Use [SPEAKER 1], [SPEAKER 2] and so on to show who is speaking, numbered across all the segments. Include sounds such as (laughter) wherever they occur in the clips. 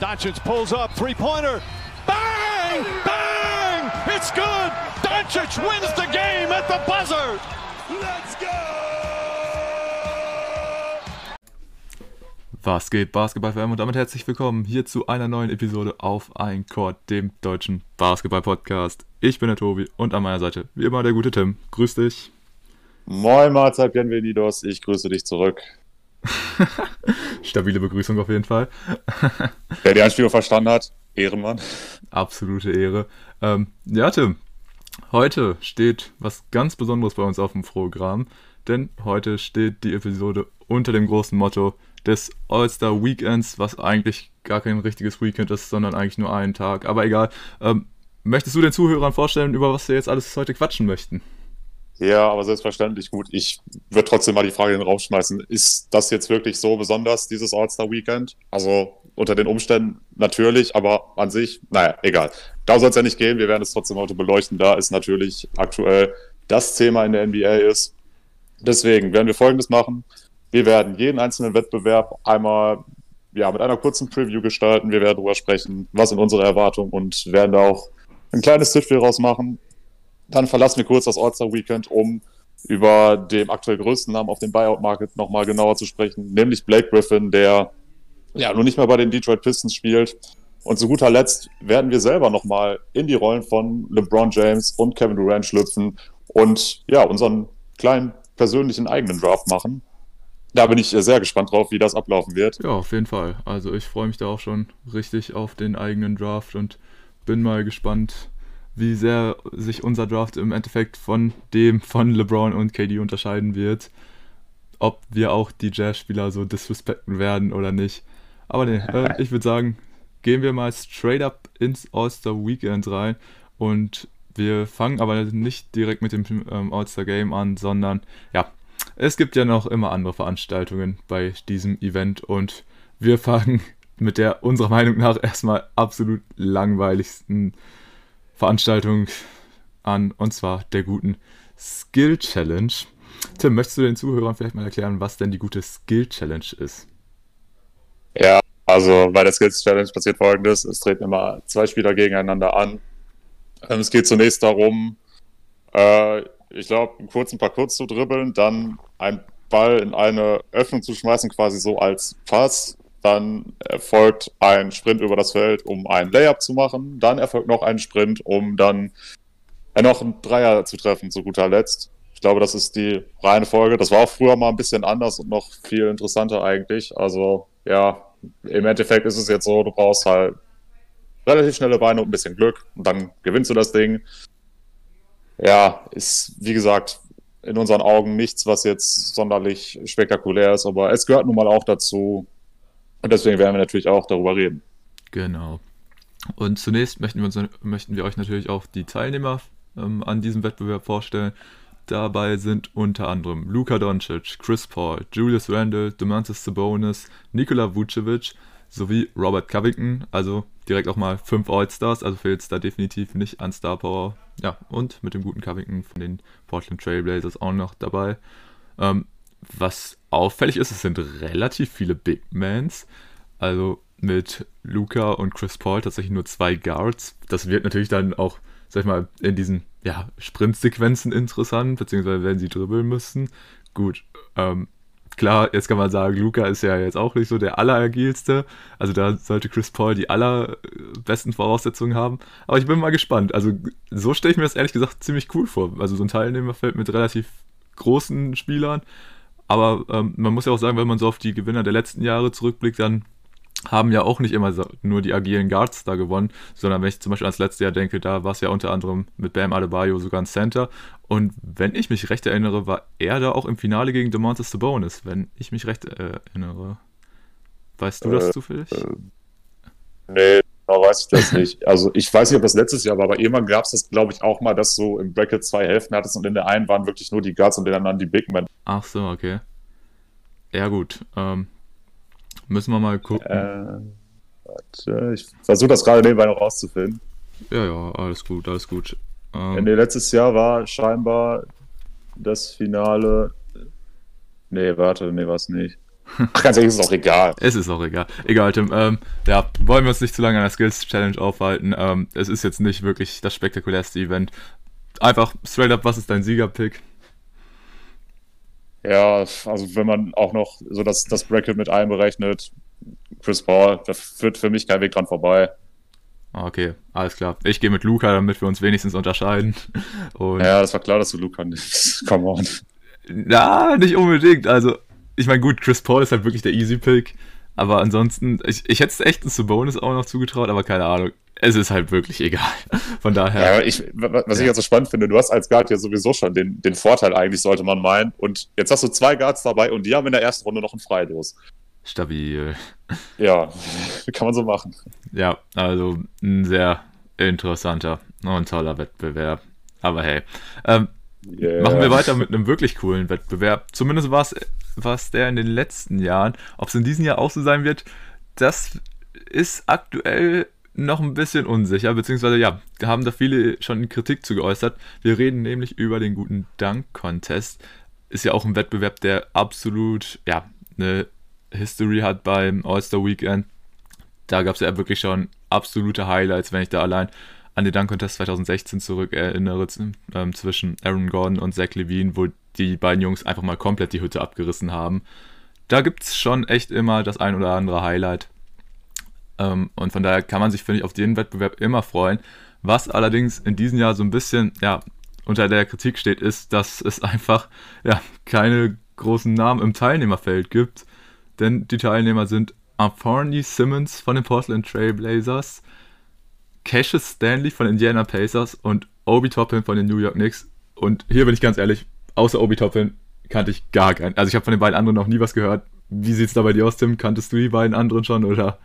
[SPEAKER 1] Doncic pulls up, three-pointer. Bang! Bang! It's good! Doncic wins the game at the buzzer! Let's go!
[SPEAKER 2] Was geht, Basketball-Fan und damit herzlich willkommen hier zu einer neuen Episode auf Ein Court, dem deutschen Basketball-Podcast. Ich bin der Tobi und an meiner Seite wie immer der gute Tim. Grüß dich.
[SPEAKER 3] Moin Mahlzeit, bienvenidos. Ich grüße dich zurück. (laughs)
[SPEAKER 2] Stabile Begrüßung auf jeden Fall. (laughs)
[SPEAKER 3] Wer die Einspielung verstanden hat, Ehrenmann.
[SPEAKER 2] Absolute Ehre. Ähm, ja, Tim, heute steht was ganz Besonderes bei uns auf dem Programm, denn heute steht die Episode unter dem großen Motto des All-Star Weekends, was eigentlich gar kein richtiges Weekend ist, sondern eigentlich nur einen Tag. Aber egal. Ähm, möchtest du den Zuhörern vorstellen, über was wir jetzt alles heute quatschen möchten?
[SPEAKER 3] Ja, aber selbstverständlich gut. Ich würde trotzdem mal die Frage in den Raum schmeißen. Ist das jetzt wirklich so besonders, dieses All-Star-Weekend? Also unter den Umständen natürlich, aber an sich, naja, egal. Da soll es ja nicht gehen. Wir werden es trotzdem heute beleuchten, da es natürlich aktuell das Thema in der NBA ist. Deswegen werden wir Folgendes machen. Wir werden jeden einzelnen Wettbewerb einmal ja, mit einer kurzen Preview gestalten. Wir werden darüber sprechen, was sind unsere Erwartungen und werden da auch ein kleines Tippspiel rausmachen. Dann verlassen wir kurz das All-Star Weekend, um über dem aktuell größten Namen auf dem Buyout-Market nochmal genauer zu sprechen, nämlich Blake Griffin, der ja nun nicht mehr bei den Detroit Pistons spielt. Und zu guter Letzt werden wir selber nochmal in die Rollen von LeBron James und Kevin Durant schlüpfen und ja, unseren kleinen persönlichen eigenen Draft machen. Da bin ich sehr gespannt drauf, wie das ablaufen wird.
[SPEAKER 2] Ja, auf jeden Fall. Also ich freue mich da auch schon richtig auf den eigenen Draft und bin mal gespannt, wie sehr sich unser Draft im Endeffekt von dem von LeBron und KD unterscheiden wird. Ob wir auch die Jazz-Spieler so disrespekten werden oder nicht. Aber nee, äh, (laughs) ich würde sagen, gehen wir mal straight up ins All-Star Weekend rein und wir fangen aber nicht direkt mit dem ähm, All-Star Game an, sondern ja, es gibt ja noch immer andere Veranstaltungen bei diesem Event und wir fangen mit der unserer Meinung nach erstmal absolut langweiligsten Veranstaltung an, und zwar der guten Skill Challenge. Tim, möchtest du den Zuhörern vielleicht mal erklären, was denn die gute Skill Challenge ist?
[SPEAKER 3] Ja, also bei der Skills Challenge passiert folgendes: Es treten immer zwei Spieler gegeneinander an. Ähm, es geht zunächst darum, äh, ich glaube, einen kurzen Parcours zu dribbeln, dann einen Ball in eine Öffnung zu schmeißen, quasi so als Pass dann erfolgt ein Sprint über das Feld, um einen Layup zu machen. Dann erfolgt noch ein Sprint, um dann noch einen Dreier zu treffen, zu guter Letzt. Ich glaube, das ist die Reihenfolge. Das war auch früher mal ein bisschen anders und noch viel interessanter eigentlich. Also, ja, im Endeffekt ist es jetzt so, du brauchst halt relativ schnelle Beine und ein bisschen Glück und dann gewinnst du das Ding. Ja, ist, wie gesagt, in unseren Augen nichts, was jetzt sonderlich spektakulär ist, aber es gehört nun mal auch dazu, und deswegen werden wir natürlich auch darüber reden.
[SPEAKER 2] Genau. Und zunächst möchten wir, uns, möchten wir euch natürlich auch die Teilnehmer ähm, an diesem Wettbewerb vorstellen. Dabei sind unter anderem Luka Doncic, Chris Paul, Julius Randle, Domantas Sabonis, Nikola Vucevic sowie Robert Covington. Also direkt auch mal fünf All-Stars, also fehlt es da definitiv nicht an Star Power. Ja, und mit dem guten Covington von den Portland Trailblazers auch noch dabei. Ähm, was auffällig ist, es sind relativ viele Big Mans. Also mit Luca und Chris Paul tatsächlich nur zwei Guards. Das wird natürlich dann auch, sag ich mal, in diesen ja, Sprintsequenzen interessant, beziehungsweise wenn sie dribbeln müssen. Gut, ähm, klar, jetzt kann man sagen, Luca ist ja jetzt auch nicht so der alleragilste. Also da sollte Chris Paul die allerbesten Voraussetzungen haben. Aber ich bin mal gespannt. Also so stelle ich mir das ehrlich gesagt ziemlich cool vor. Also so ein Teilnehmerfeld mit relativ großen Spielern aber ähm, man muss ja auch sagen, wenn man so auf die Gewinner der letzten Jahre zurückblickt, dann haben ja auch nicht immer nur die agilen Guards da gewonnen, sondern wenn ich zum Beispiel ans letzte Jahr denke, da war es ja unter anderem mit Bam Adebayo sogar ein Center. Und wenn ich mich recht erinnere, war er da auch im Finale gegen DeMontis Sabonis, wenn ich mich recht äh, erinnere. Weißt du das äh, zufällig? Äh,
[SPEAKER 3] nee, Genau weiß ich das nicht. Also ich weiß nicht, ob das letztes Jahr war, aber irgendwann gab es das, glaube ich, auch mal, dass du im Bracket zwei Hälften hattest und in der einen waren wirklich nur die Guards und in der anderen die Big Men.
[SPEAKER 2] Ach so, okay. Ja gut. Ähm, müssen wir mal gucken. Äh,
[SPEAKER 3] warte, ich versuche das gerade nebenbei noch rauszufinden.
[SPEAKER 2] Ja, ja, alles gut, alles gut.
[SPEAKER 3] Ähm, nee, letztes Jahr war scheinbar das Finale. Nee, warte, nee, war es nicht. Ach, ganz ehrlich, ist es auch egal.
[SPEAKER 2] Es ist auch egal. Egal, Tim. Ähm, ja, wollen wir uns nicht zu lange an der Skills Challenge aufhalten. Ähm, es ist jetzt nicht wirklich das spektakulärste Event. Einfach straight up, was ist dein Siegerpick?
[SPEAKER 3] Ja, also wenn man auch noch so das, das Bracket mit einberechnet, Chris Paul, da führt für mich kein Weg dran vorbei.
[SPEAKER 2] Okay, alles klar. Ich gehe mit Luca, damit wir uns wenigstens unterscheiden.
[SPEAKER 3] Und ja, das war klar, dass du Luca nimmst. (laughs) Come on.
[SPEAKER 2] Ja, nicht unbedingt. Also, ich meine, gut, Chris Paul ist halt wirklich der Easy Pick. Aber ansonsten, ich, ich hätte es echt ein Sabonis auch noch zugetraut, aber keine Ahnung. Es ist halt wirklich egal. (laughs) Von daher.
[SPEAKER 3] Ja, ich, was ich ja so spannend finde, du hast als Guard ja sowieso schon den, den Vorteil, eigentlich sollte man meinen. Und jetzt hast du zwei Guards dabei und die haben in der ersten Runde noch ein Freilos.
[SPEAKER 2] Stabil.
[SPEAKER 3] Ja, (laughs) kann man so machen.
[SPEAKER 2] Ja, also ein sehr interessanter und toller Wettbewerb. Aber hey, ähm, yeah. machen wir weiter mit einem wirklich coolen Wettbewerb. Zumindest war es der in den letzten Jahren. Ob es in diesem Jahr auch so sein wird, das ist aktuell noch ein bisschen unsicher, beziehungsweise ja, da haben da viele schon Kritik zu geäußert. Wir reden nämlich über den guten Dunk-Contest. Ist ja auch ein Wettbewerb, der absolut, ja, eine History hat beim All-Star Weekend. Da gab es ja wirklich schon absolute Highlights, wenn ich da allein an den Dunk Contest 2016 zurück erinnere, ähm, zwischen Aaron Gordon und Zach Levine, wo die beiden Jungs einfach mal komplett die Hütte abgerissen haben. Da gibt es schon echt immer das ein oder andere Highlight. Ähm, und von daher kann man sich, finde ich, auf den Wettbewerb immer freuen. Was allerdings in diesem Jahr so ein bisschen ja, unter der Kritik steht, ist, dass es einfach ja, keine großen Namen im Teilnehmerfeld gibt denn die Teilnehmer sind Anthony Simmons von den Portland Trail Blazers, Cassius Stanley von Indiana Pacers und Obi Toppin von den New York Knicks. Und hier bin ich ganz ehrlich, außer Obi Toppin kannte ich gar keinen. Also ich habe von den beiden anderen noch nie was gehört. Wie sieht es da bei dir aus, Tim? Kanntest du die beiden anderen schon oder?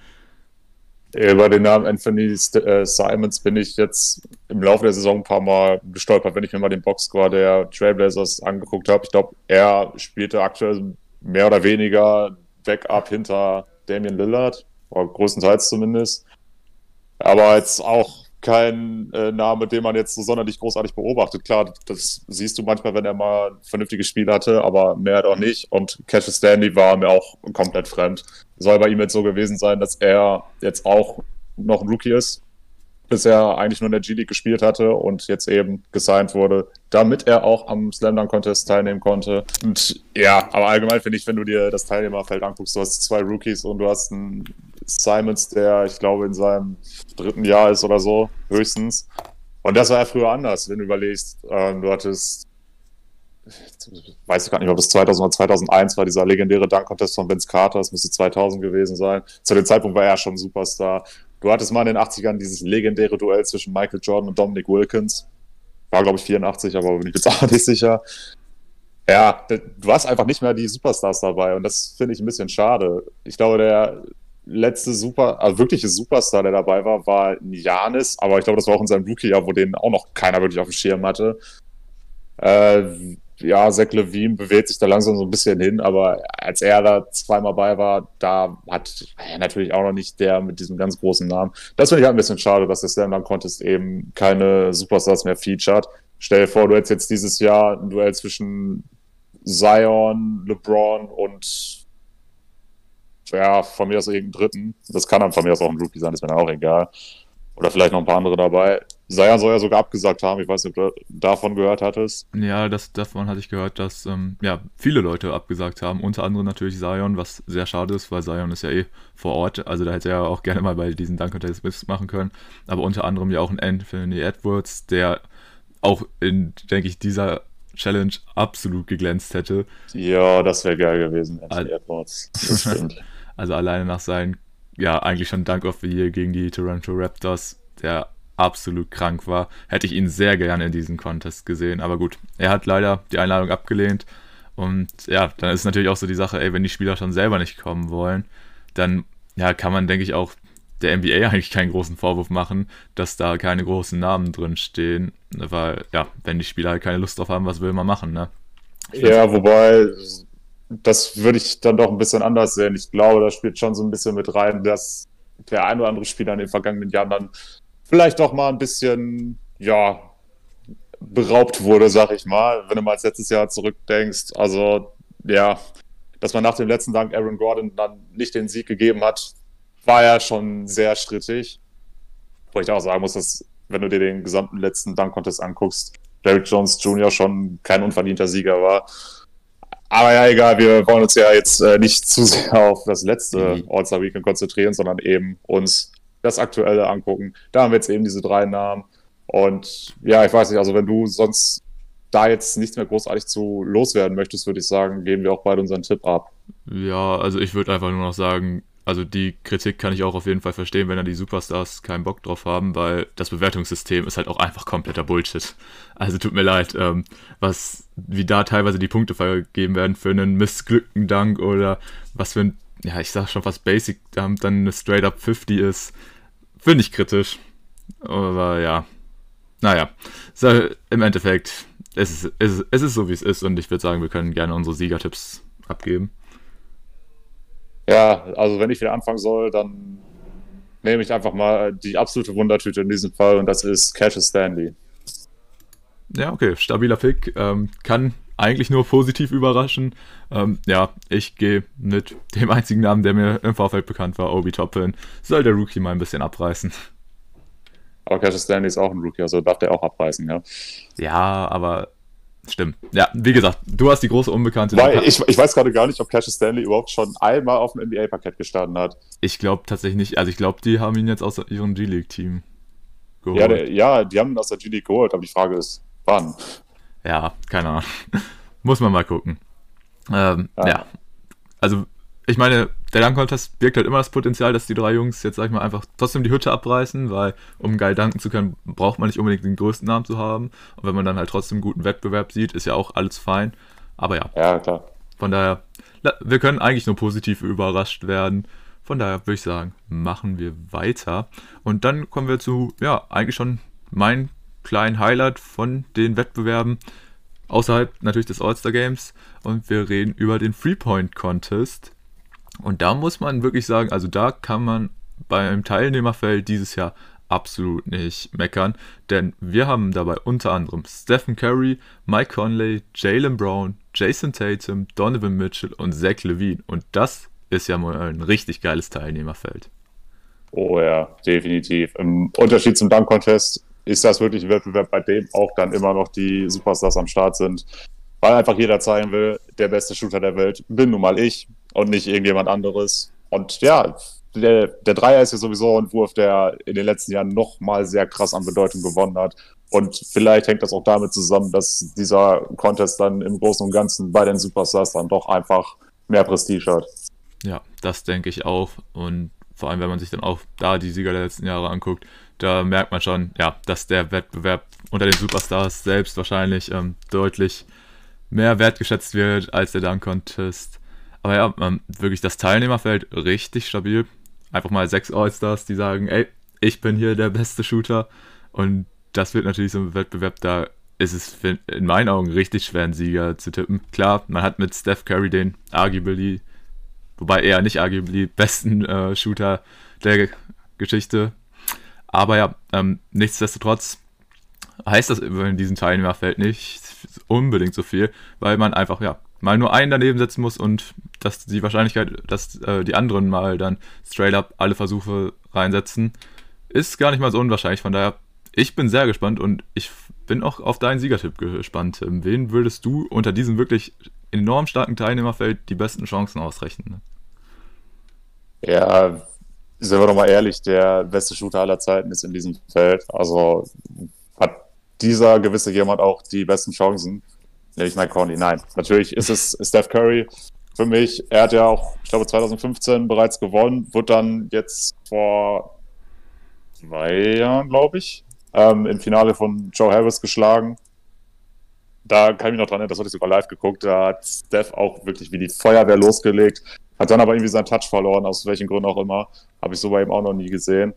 [SPEAKER 3] Über den Namen Anthony äh, Simons bin ich jetzt im Laufe der Saison ein paar Mal gestolpert, wenn ich mir mal den Boxscore der Trailblazers angeguckt habe. Ich glaube, er spielte aktuell mehr oder weniger Backup hinter Damian Lillard, größtenteils zumindest. Aber jetzt auch kein äh, Name, den man jetzt so sonderlich großartig beobachtet. Klar, das siehst du manchmal, wenn er mal ein vernünftiges Spiel hatte, aber mehr doch nicht. Und Cassius Stanley war mir auch komplett fremd. Soll bei ihm jetzt so gewesen sein, dass er jetzt auch noch ein Rookie ist, bisher eigentlich nur in der G-League gespielt hatte und jetzt eben gesigned wurde, damit er auch am Slam Dunk Contest teilnehmen konnte. Und ja, aber allgemein finde ich, wenn du dir das Teilnehmerfeld anguckst, du hast zwei Rookies und du hast einen Simons, der ich glaube in seinem dritten Jahr ist oder so, höchstens. Und das war ja früher anders, wenn du überlegst. Ähm, du hattest weiß ich gar nicht, ob es 2000 oder 2001 war, dieser legendäre Dunk-Contest von Vince Carter, das müsste 2000 gewesen sein. Zu dem Zeitpunkt war er schon Superstar. Du hattest mal in den 80ern dieses legendäre Duell zwischen Michael Jordan und Dominic Wilkins. War, glaube ich, 84, aber bin ich jetzt (laughs) auch nicht sicher. Ja, du hast einfach nicht mehr die Superstars dabei und das finde ich ein bisschen schade. Ich glaube, der letzte Super, also wirkliche Superstar, der dabei war, war Janis, aber ich glaube, das war auch in seinem Rookie-Jahr, wo den auch noch keiner wirklich auf dem Schirm hatte. Äh, ja, Zach Levine bewegt sich da langsam so ein bisschen hin, aber als er da zweimal bei war, da hat er natürlich auch noch nicht der mit diesem ganz großen Namen. Das finde ich halt ein bisschen schade, dass der Slam Contest eben keine Superstars mehr featured. Stell dir vor, du hättest jetzt dieses Jahr ein Duell zwischen Zion, LeBron und ja, von mir aus irgendeinen Dritten. Das kann dann von mir aus auch ein Rookie sein, ist mir dann auch egal. Oder vielleicht noch ein paar andere dabei. Sayan soll ja sogar abgesagt haben. Ich weiß nicht, ob du davon gehört hattest.
[SPEAKER 2] Ja, das, davon hatte ich gehört, dass ähm, ja, viele Leute abgesagt haben. Unter anderem natürlich Sion, was sehr schade ist, weil Sion ist ja eh vor Ort. Also da hätte er ja auch gerne mal bei diesen Dunk Contests machen können. Aber unter anderem ja auch ein Anthony Edwards, der auch in, denke ich, dieser Challenge absolut geglänzt hätte.
[SPEAKER 3] Ja, das wäre geil gewesen, Anthony Edwards. Das
[SPEAKER 2] stimmt. (laughs) also alleine nach seinen ja, eigentlich schon Dank of the Year gegen die Toronto Raptors, der absolut krank war. Hätte ich ihn sehr gerne in diesem Contest gesehen. Aber gut, er hat leider die Einladung abgelehnt. Und ja, dann ist natürlich auch so die Sache, ey, wenn die Spieler schon selber nicht kommen wollen, dann ja, kann man, denke ich, auch der NBA (laughs) eigentlich keinen großen Vorwurf machen, dass da keine großen Namen drin stehen. Weil, ja, wenn die Spieler halt keine Lust drauf haben, was will man machen, ne?
[SPEAKER 3] Ja, wobei das würde ich dann doch ein bisschen anders sehen. Ich glaube, da spielt schon so ein bisschen mit rein, dass der ein oder andere Spieler in den vergangenen Jahren dann vielleicht doch mal ein bisschen, ja, beraubt wurde, sag ich mal, wenn du mal als letztes Jahr zurückdenkst. Also, ja, dass man nach dem letzten Dank Aaron Gordon dann nicht den Sieg gegeben hat, war ja schon sehr strittig. Wo ich auch sagen muss, dass, wenn du dir den gesamten letzten Dunk-Contest anguckst, Derrick Jones Jr. schon kein unverdienter Sieger war. Aber ja, egal, wir wollen uns ja jetzt äh, nicht zu sehr auf das letzte mhm. All-Star Weekend konzentrieren, sondern eben uns das Aktuelle angucken. Da haben wir jetzt eben diese drei Namen. Und ja, ich weiß nicht, also wenn du sonst da jetzt nichts mehr großartig zu loswerden möchtest, würde ich sagen, geben wir auch beide unseren Tipp ab.
[SPEAKER 2] Ja, also ich würde einfach nur noch sagen, also die Kritik kann ich auch auf jeden Fall verstehen, wenn da die Superstars keinen Bock drauf haben, weil das Bewertungssystem ist halt auch einfach kompletter Bullshit. Also tut mir leid, ähm, was, wie da teilweise die Punkte vergeben werden für einen missglückten Dank oder was für ein, ja, ich sag schon fast Basic dann eine Straight Up 50 ist, finde ich kritisch. Aber ja, naja, so, im Endeffekt, es ist, es, es ist so, wie es ist und ich würde sagen, wir können gerne unsere Siegertipps abgeben.
[SPEAKER 3] Ja, also wenn ich wieder anfangen soll, dann nehme ich einfach mal die absolute Wundertüte in diesem Fall und das ist Cassius Stanley.
[SPEAKER 2] Ja, okay, stabiler Pick. Ähm, kann eigentlich nur positiv überraschen. Ähm, ja, ich gehe mit dem einzigen Namen, der mir im Vorfeld bekannt war, Obi Toppin. Soll der Rookie mal ein bisschen abreißen.
[SPEAKER 3] Aber Cassius Stanley ist auch ein Rookie, also darf der auch abreißen, ja.
[SPEAKER 2] Ja, aber Stimmt. Ja, wie gesagt, du hast die große Unbekannte.
[SPEAKER 3] Weil ich, ich weiß gerade gar nicht, ob Cassius Stanley überhaupt schon einmal auf dem NBA-Parkett gestanden hat.
[SPEAKER 2] Ich glaube tatsächlich nicht. Also ich glaube, die haben ihn jetzt aus ihrem G-League-Team
[SPEAKER 3] geholt. Ja, der, ja, die haben ihn aus der G-League geholt, aber die Frage ist, wann?
[SPEAKER 2] Ja, keine Ahnung. (laughs) Muss man mal gucken. Ähm, ja. ja. Also ich meine, der Dunk Contest birgt halt immer das Potenzial, dass die drei Jungs jetzt, sag ich mal, einfach trotzdem die Hütte abreißen, weil um geil danken zu können, braucht man nicht unbedingt den größten Namen zu haben. Und wenn man dann halt trotzdem einen guten Wettbewerb sieht, ist ja auch alles fein. Aber ja.
[SPEAKER 3] Ja, klar.
[SPEAKER 2] Von daher, wir können eigentlich nur positiv überrascht werden. Von daher würde ich sagen, machen wir weiter. Und dann kommen wir zu, ja, eigentlich schon mein kleinen Highlight von den Wettbewerben außerhalb natürlich des All-Star Games. Und wir reden über den Three-Point Contest und da muss man wirklich sagen, also da kann man beim Teilnehmerfeld dieses Jahr absolut nicht meckern, denn wir haben dabei unter anderem Stephen Curry, Mike Conley, Jalen Brown, Jason Tatum, Donovan Mitchell und Zach Levine. Und das ist ja mal ein richtig geiles Teilnehmerfeld.
[SPEAKER 3] Oh ja, definitiv. Im Unterschied zum Dunk Contest ist das wirklich ein Wettbewerb, bei dem auch dann immer noch die Superstars am Start sind, weil einfach jeder zeigen will, der beste Shooter der Welt bin nun mal ich und nicht irgendjemand anderes. Und ja, der, der Dreier ist ja sowieso ein Wurf, der in den letzten Jahren noch mal sehr krass an Bedeutung gewonnen hat. Und vielleicht hängt das auch damit zusammen, dass dieser Contest dann im Großen und Ganzen bei den Superstars dann doch einfach mehr Prestige hat.
[SPEAKER 2] Ja, das denke ich auch. Und vor allem, wenn man sich dann auch da die Sieger der letzten Jahre anguckt, da merkt man schon, ja, dass der Wettbewerb unter den Superstars selbst wahrscheinlich ähm, deutlich mehr wertgeschätzt wird als der Dunk Contest. Aber ja, ähm, wirklich das Teilnehmerfeld richtig stabil. Einfach mal sechs All-Stars, die sagen, ey, ich bin hier der beste Shooter. Und das wird natürlich so ein Wettbewerb, da ist es in meinen Augen richtig schwer, einen Sieger zu tippen. Klar, man hat mit Steph Curry den arguably, wobei eher nicht arguably, besten äh, Shooter der Geschichte. Aber ja, ähm, nichtsdestotrotz heißt das in diesem Teilnehmerfeld nicht unbedingt so viel, weil man einfach, ja, mal nur einen daneben setzen muss und dass die Wahrscheinlichkeit, dass äh, die anderen mal dann straight up alle Versuche reinsetzen, ist gar nicht mal so unwahrscheinlich. Von daher, ich bin sehr gespannt und ich bin auch auf deinen Siegertipp gespannt. Ähm, wen würdest du unter diesem wirklich enorm starken Teilnehmerfeld die besten Chancen ausrechnen?
[SPEAKER 3] Ja, sind wir doch mal ehrlich, der beste Shooter aller Zeiten ist in diesem Feld. Also hat dieser gewisse jemand auch die besten Chancen. Nee, ich Mike Conley, nein. Natürlich ist es Steph Curry für mich. Er hat ja auch, ich glaube, 2015 bereits gewonnen, wird dann jetzt vor zwei Jahren, glaube ich, ähm, im Finale von Joe Harris geschlagen. Da kann ich mich noch dran erinnern, das hatte ich sogar live geguckt. Da hat Steph auch wirklich wie die Feuerwehr losgelegt. Hat dann aber irgendwie seinen Touch verloren, aus welchen Gründen auch immer. Habe ich so bei ihm auch noch nie gesehen.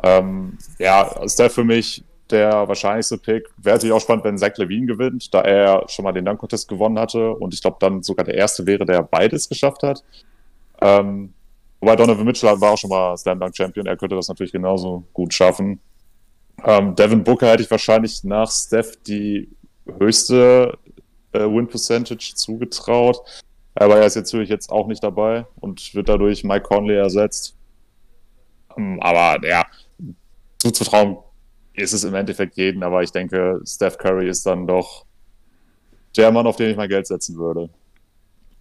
[SPEAKER 3] Ähm, ja, Steph für mich der wahrscheinlichste Pick. Wäre natürlich auch spannend, wenn Zach Levine gewinnt, da er schon mal den Dunk Contest gewonnen hatte und ich glaube dann sogar der erste wäre, der beides geschafft hat. Ähm, wobei Donovan Mitchell war auch schon mal Slam Dunk Champion, er könnte das natürlich genauso gut schaffen. Ähm, Devin Booker hätte ich wahrscheinlich nach Steph die höchste äh, Win Percentage zugetraut. Aber er ist jetzt natürlich jetzt auch nicht dabei und wird dadurch Mike Conley ersetzt. Ähm, aber ja, zuzutrauen ist es im Endeffekt jeden, aber ich denke, Steph Curry ist dann doch der Mann, auf den ich mein Geld setzen würde.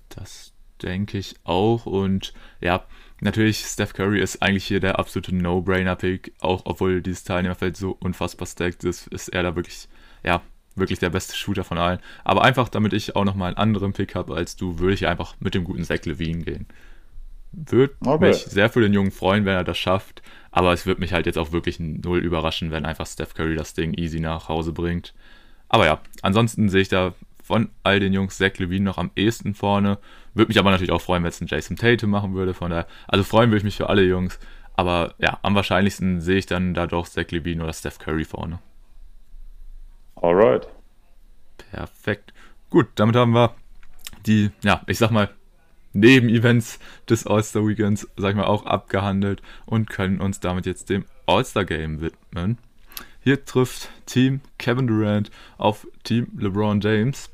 [SPEAKER 2] Das denke ich auch. Und ja, natürlich, Steph Curry ist eigentlich hier der absolute No-Brainer-Pick. Auch obwohl dieses Teilnehmerfeld so unfassbar stacked ist, ist er da wirklich, ja, wirklich der beste Shooter von allen. Aber einfach, damit ich auch nochmal einen anderen Pick habe als du, würde ich einfach mit dem guten Zach Levine gehen. Würde okay. mich sehr für den Jungen freuen, wenn er das schafft. Aber es würde mich halt jetzt auch wirklich null überraschen, wenn einfach Steph Curry das Ding easy nach Hause bringt. Aber ja, ansonsten sehe ich da von all den Jungs Zach Levine noch am ehesten vorne. Würde mich aber natürlich auch freuen, wenn es ein Jason Tate machen würde. Von daher, also freuen würde ich mich für alle Jungs. Aber ja, am wahrscheinlichsten sehe ich dann da doch Zach Levine oder Steph Curry vorne.
[SPEAKER 3] Alright.
[SPEAKER 2] Perfekt. Gut, damit haben wir die, ja, ich sag mal, Nebenevents des All-Star Weekends, sag ich mal, auch abgehandelt und können uns damit jetzt dem All-Star Game widmen. Hier trifft Team Kevin Durant auf Team LeBron James.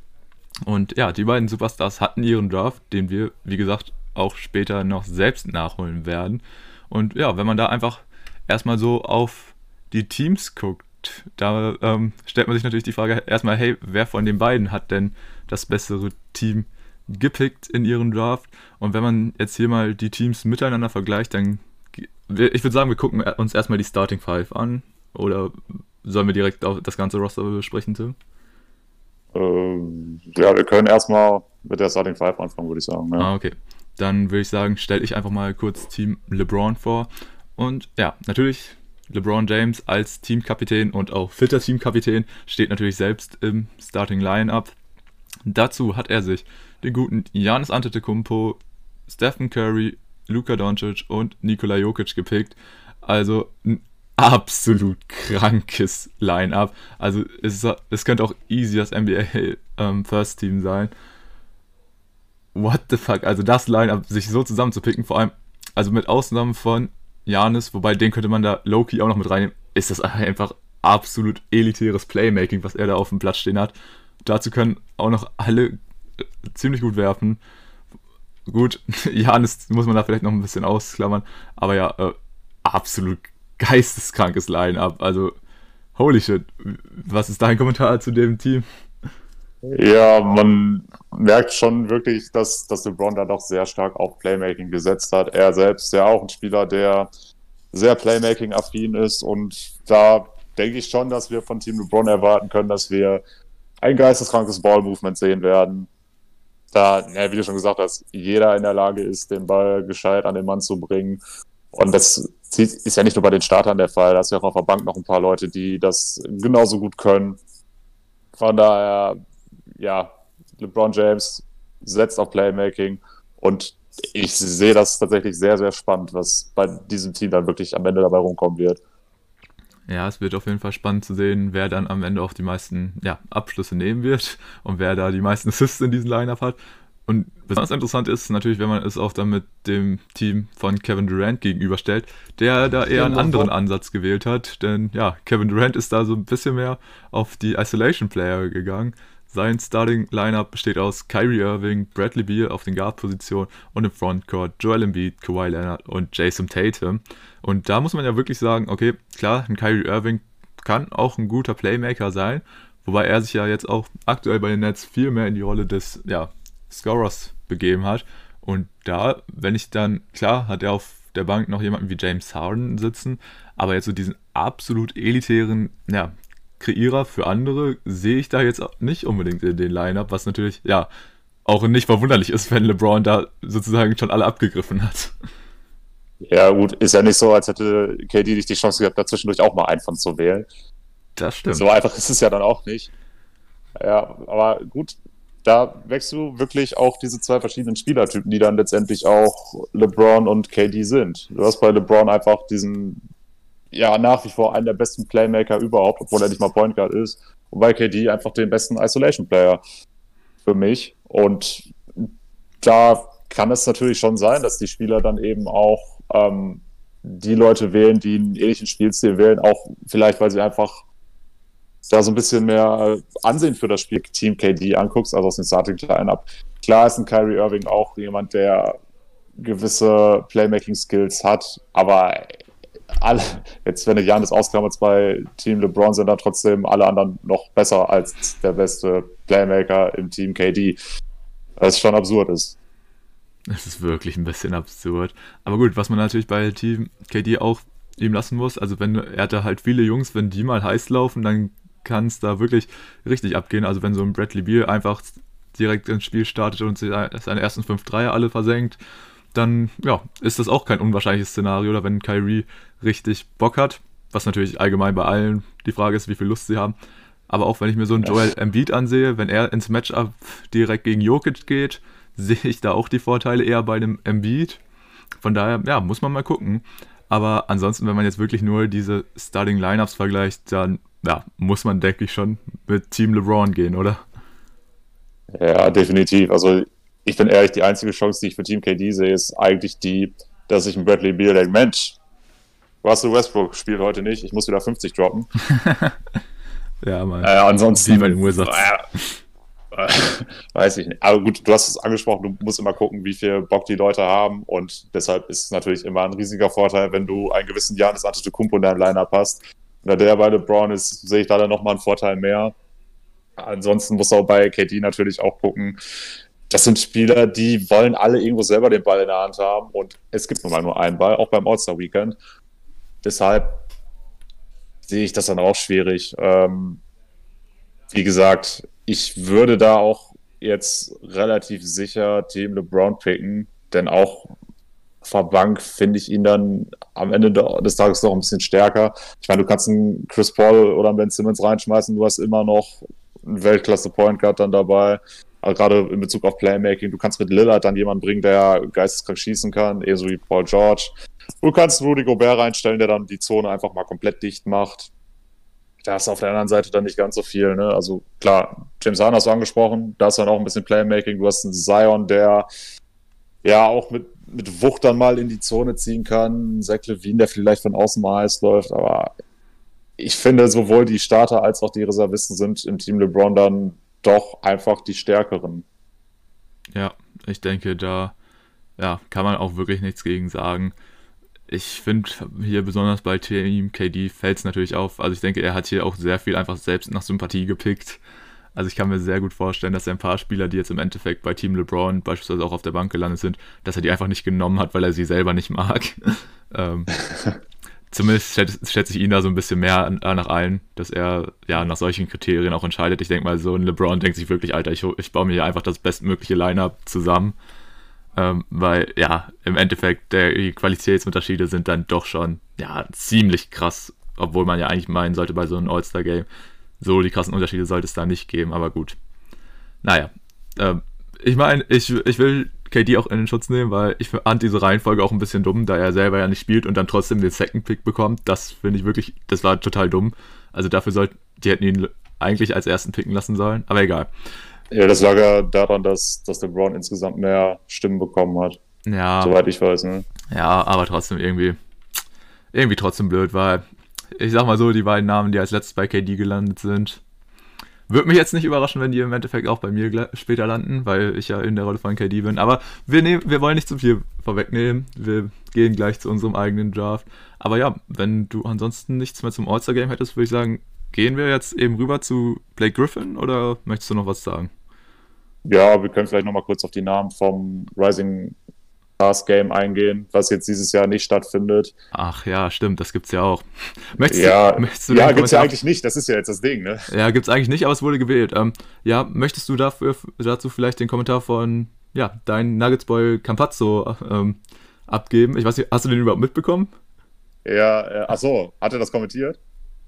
[SPEAKER 2] Und ja, die beiden Superstars hatten ihren Draft, den wir, wie gesagt, auch später noch selbst nachholen werden. Und ja, wenn man da einfach erstmal so auf die Teams guckt, da ähm, stellt man sich natürlich die Frage erstmal, hey, wer von den beiden hat denn das bessere Team gepickt in ihrem Draft? Und wenn man jetzt hier mal die Teams miteinander vergleicht, dann, ich würde sagen, wir gucken uns erstmal die Starting Five an. Oder sollen wir direkt das ganze Roster besprechen, Tim?
[SPEAKER 3] Ähm, ja, wir können erstmal mit der Starting Five anfangen, würde ich sagen. Ja.
[SPEAKER 2] Ah, okay. Dann würde ich sagen, stelle ich einfach mal kurz Team LeBron vor. Und ja, natürlich LeBron James als Teamkapitän und auch fitter Teamkapitän steht natürlich selbst im Starting Line-Up. Dazu hat er sich den guten Janis Antetokounmpo, Stephen Curry, Luka Doncic und Nikola Jokic gepickt. Also ein absolut krankes Line-Up. Also es, es könnte auch easy das NBA ähm, First Team sein. What the fuck? Also das Line-Up sich so zusammenzupicken, vor allem, also mit Ausnahme von Janis, wobei den könnte man da Loki auch noch mit reinnehmen, ist das einfach absolut elitäres Playmaking, was er da auf dem Platz stehen hat. Dazu können auch noch alle äh, ziemlich gut werfen. Gut, (laughs) Janis muss man da vielleicht noch ein bisschen ausklammern, aber ja, äh, absolut geisteskrankes Line-Up. Also, holy shit. Was ist dein Kommentar zu dem Team?
[SPEAKER 3] Ja, man merkt schon wirklich, dass, dass LeBron da doch sehr stark auf Playmaking gesetzt hat. Er selbst ja auch ein Spieler, der sehr Playmaking-affin ist und da denke ich schon, dass wir von Team LeBron erwarten können, dass wir ein geisteskrankes Ball-Movement sehen werden. Da, ja, wie du schon gesagt hast, jeder in der Lage ist, den Ball gescheit an den Mann zu bringen. Und das ist ja nicht nur bei den Startern der Fall. Da ist ja auch auf der Bank noch ein paar Leute, die das genauso gut können. Von daher ja, LeBron James setzt auf Playmaking und ich sehe das tatsächlich sehr, sehr spannend, was bei diesem Team dann wirklich am Ende dabei rumkommen wird.
[SPEAKER 2] Ja, es wird auf jeden Fall spannend zu sehen, wer dann am Ende auch die meisten ja, Abschlüsse nehmen wird (laughs) und wer da die meisten Assists in diesem Lineup hat. Und besonders interessant ist natürlich, wenn man es auch dann mit dem Team von Kevin Durant gegenüberstellt, der da eher einen anderen Ansatz gewählt hat. Denn ja, Kevin Durant ist da so ein bisschen mehr auf die Isolation Player gegangen. Sein Starting-Lineup besteht aus Kyrie Irving, Bradley Beal auf den Guard-Positionen und im Frontcourt Joel Embiid, Kawhi Leonard und Jason Tatum. Und da muss man ja wirklich sagen, okay, klar, ein Kyrie Irving kann auch ein guter Playmaker sein, wobei er sich ja jetzt auch aktuell bei den Nets viel mehr in die Rolle des ja, Scorers begeben hat. Und da, wenn ich dann, klar, hat er auf der Bank noch jemanden wie James Harden sitzen, aber jetzt so diesen absolut elitären, ja, Kreierer für andere sehe ich da jetzt nicht unbedingt in den Line-Up, was natürlich, ja, auch nicht verwunderlich ist, wenn LeBron da sozusagen schon alle abgegriffen hat.
[SPEAKER 3] Ja, gut, ist ja nicht so, als hätte KD nicht die Chance gehabt, dazwischendurch auch mal einen von zu wählen.
[SPEAKER 2] Das stimmt.
[SPEAKER 3] So einfach ist es ja dann auch nicht. Ja, aber gut, da wächst du wirklich auch diese zwei verschiedenen Spielertypen, die dann letztendlich auch LeBron und KD sind. Du hast bei LeBron einfach diesen ja nach wie vor einen der besten Playmaker überhaupt, obwohl er nicht mal Point Guard ist. Und bei KD einfach den besten Isolation Player für mich. Und da kann es natürlich schon sein, dass die Spieler dann eben auch ähm, die Leute wählen, die einen ähnlichen Spielstil wählen, auch vielleicht, weil sie einfach da so ein bisschen mehr Ansehen für das Spiel Team KD anguckst, also aus dem Starting Line-Up. klar ist ein Kyrie Irving auch jemand, der gewisse Playmaking-Skills hat, aber alle, jetzt wenn du Janis ausklammert bei Team LeBron, sind dann trotzdem alle anderen noch besser als der beste Playmaker im Team KD. Was schon absurd ist.
[SPEAKER 2] Das ist wirklich ein bisschen absurd. Aber gut, was man natürlich bei Team KD auch ihm lassen muss, also wenn er hat da halt viele Jungs, wenn die mal heiß laufen, dann kann es da wirklich richtig abgehen. Also wenn so ein Bradley Beal einfach direkt ins Spiel startet und seine ersten fünf Dreier alle versenkt, dann ja, ist das auch kein unwahrscheinliches Szenario, oder wenn Kyrie richtig Bock hat, was natürlich allgemein bei allen die Frage ist, wie viel Lust sie haben. Aber auch wenn ich mir so einen Joel Embiid ansehe, wenn er ins Matchup direkt gegen Jokic geht, (laughs) sehe ich da auch die Vorteile eher bei dem Embiid. Von daher, ja, muss man mal gucken. Aber ansonsten, wenn man jetzt wirklich nur diese Starting Lineups vergleicht, dann ja, muss man, denke ich, schon mit Team LeBron gehen, oder?
[SPEAKER 3] Ja, definitiv. Also ich bin ehrlich, die einzige Chance, die ich für Team KD sehe, ist eigentlich die, dass ich ein Bradley Beal denke, Mensch, Russell Westbrook spielt heute nicht, ich muss wieder 50 droppen. (laughs)
[SPEAKER 2] ja, Mann.
[SPEAKER 3] Äh, ansonsten.
[SPEAKER 2] Wie bei dem Ursatz. (laughs)
[SPEAKER 3] Äh, weiß ich nicht. Aber gut, du hast es angesprochen, du musst immer gucken, wie viel Bock die Leute haben und deshalb ist es natürlich immer ein riesiger Vorteil, wenn du einen gewissen Janis Antetokounmpo in deinem Lineup hast. Da der bei LeBron ist, sehe ich da dann nochmal einen Vorteil mehr. Ansonsten muss auch bei KD natürlich auch gucken, das sind Spieler, die wollen alle irgendwo selber den Ball in der Hand haben und es gibt nun mal nur einen Ball, auch beim All-Star-Weekend. Deshalb sehe ich das dann auch schwierig. Ähm, wie gesagt, ich würde da auch jetzt relativ sicher Team LeBron picken, denn auch vor Bank finde ich ihn dann am Ende des Tages noch ein bisschen stärker. Ich meine, du kannst einen Chris Paul oder einen Ben Simmons reinschmeißen, du hast immer noch einen Weltklasse Point Guard dann dabei. Aber gerade in Bezug auf Playmaking, du kannst mit Lillard dann jemanden bringen, der geisteskrank schießen kann, ebenso wie Paul George. Du kannst Rudy Gobert reinstellen, der dann die Zone einfach mal komplett dicht macht. Da ist auf der anderen Seite dann nicht ganz so viel. Ne? Also klar, James Harden hast du angesprochen, da ist dann auch ein bisschen Playmaking. Du hast einen Zion, der ja auch mit, mit Wucht dann mal in die Zone ziehen kann. Zach Levine, der vielleicht von außen mal heiß läuft, aber ich finde, sowohl die Starter als auch die Reservisten sind im Team LeBron dann doch einfach die stärkeren.
[SPEAKER 2] Ja, ich denke, da ja, kann man auch wirklich nichts gegen sagen. Ich finde hier besonders bei Team KD fällt es natürlich auf. Also ich denke, er hat hier auch sehr viel einfach selbst nach Sympathie gepickt. Also ich kann mir sehr gut vorstellen, dass er ein paar Spieler, die jetzt im Endeffekt bei Team LeBron beispielsweise auch auf der Bank gelandet sind, dass er die einfach nicht genommen hat, weil er sie selber nicht mag. (laughs) ähm, (laughs) zumindest schätze ich ihn da so ein bisschen mehr nach allen, dass er ja nach solchen Kriterien auch entscheidet. Ich denke mal, so ein LeBron denkt sich wirklich, Alter, ich, ich baue mir hier einfach das bestmögliche Line-Up zusammen. Ähm, weil ja, im Endeffekt der, die Qualitätsunterschiede sind dann doch schon ja ziemlich krass, obwohl man ja eigentlich meinen sollte bei so einem All-Star-Game, so die krassen Unterschiede sollte es da nicht geben, aber gut. Naja, ähm, ich meine, ich, ich will KD auch in den Schutz nehmen, weil ich fand diese Reihenfolge auch ein bisschen dumm, da er selber ja nicht spielt und dann trotzdem den Second Pick bekommt. Das finde ich wirklich, das war total dumm. Also dafür sollten, die hätten ihn eigentlich als ersten picken lassen sollen, aber egal.
[SPEAKER 3] Ja, das lag ja daran, dass, dass der Brown insgesamt mehr Stimmen bekommen hat.
[SPEAKER 2] Ja.
[SPEAKER 3] Soweit ich weiß, ne?
[SPEAKER 2] Ja, aber trotzdem irgendwie, irgendwie trotzdem blöd, weil ich sag mal so, die beiden Namen, die als letztes bei KD gelandet sind, würde mich jetzt nicht überraschen, wenn die im Endeffekt auch bei mir später landen, weil ich ja in der Rolle von KD bin. Aber wir, nehmen, wir wollen nicht zu viel vorwegnehmen. Wir gehen gleich zu unserem eigenen Draft. Aber ja, wenn du ansonsten nichts mehr zum All-Star-Game hättest, würde ich sagen, gehen wir jetzt eben rüber zu Blake Griffin oder möchtest du noch was sagen?
[SPEAKER 3] Ja, wir können vielleicht noch mal kurz auf die Namen vom Rising Stars Game eingehen, was jetzt dieses Jahr nicht stattfindet.
[SPEAKER 2] Ach ja, stimmt, das gibt's ja auch. (laughs)
[SPEAKER 3] Möchtest ja, du, möchtest du ja gibt's ja eigentlich nicht, das ist ja jetzt das Ding, ne?
[SPEAKER 2] Ja, gibt's eigentlich nicht, aber es wurde gewählt. Ähm, ja, möchtest du dafür, dazu vielleicht den Kommentar von, ja, dein Nuggets Boy Campazzo ähm, abgeben? Ich weiß nicht, hast du den überhaupt mitbekommen?
[SPEAKER 3] Ja, äh, ach so, hat er das kommentiert?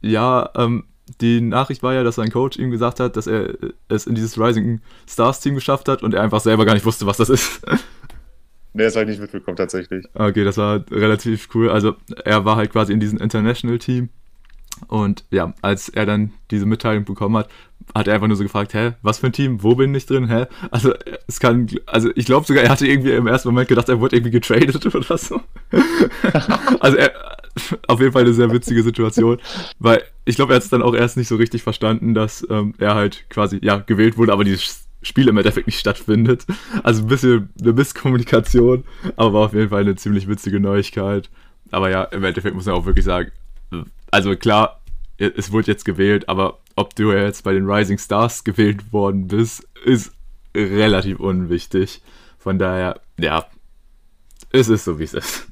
[SPEAKER 2] Ja, ähm, die Nachricht war ja, dass sein Coach ihm gesagt hat, dass er es in dieses Rising Stars Team geschafft hat und er einfach selber gar nicht wusste, was das ist. (laughs)
[SPEAKER 3] Nee, das habe ich nicht mitbekommen, tatsächlich.
[SPEAKER 2] Okay, das war relativ cool. Also, er war halt quasi in diesem International-Team. Und ja, als er dann diese Mitteilung bekommen hat, hat er einfach nur so gefragt, hä, was für ein Team, wo bin ich drin, hä? Also es kann, also ich glaube sogar, er hatte irgendwie im ersten Moment gedacht, er wurde irgendwie getradet (laughs) oder so. (laughs) also er, auf jeden Fall eine sehr witzige Situation, weil ich glaube, er hat es dann auch erst nicht so richtig verstanden, dass ähm, er halt quasi, ja, gewählt wurde, aber die Spiel im Endeffekt nicht stattfindet. Also ein bisschen eine Misskommunikation, aber war auf jeden Fall eine ziemlich witzige Neuigkeit. Aber ja, im Endeffekt muss man auch wirklich sagen, also klar, es wurde jetzt gewählt, aber ob du jetzt bei den Rising Stars gewählt worden bist, ist relativ unwichtig. Von daher, ja, es ist so, wie es ist.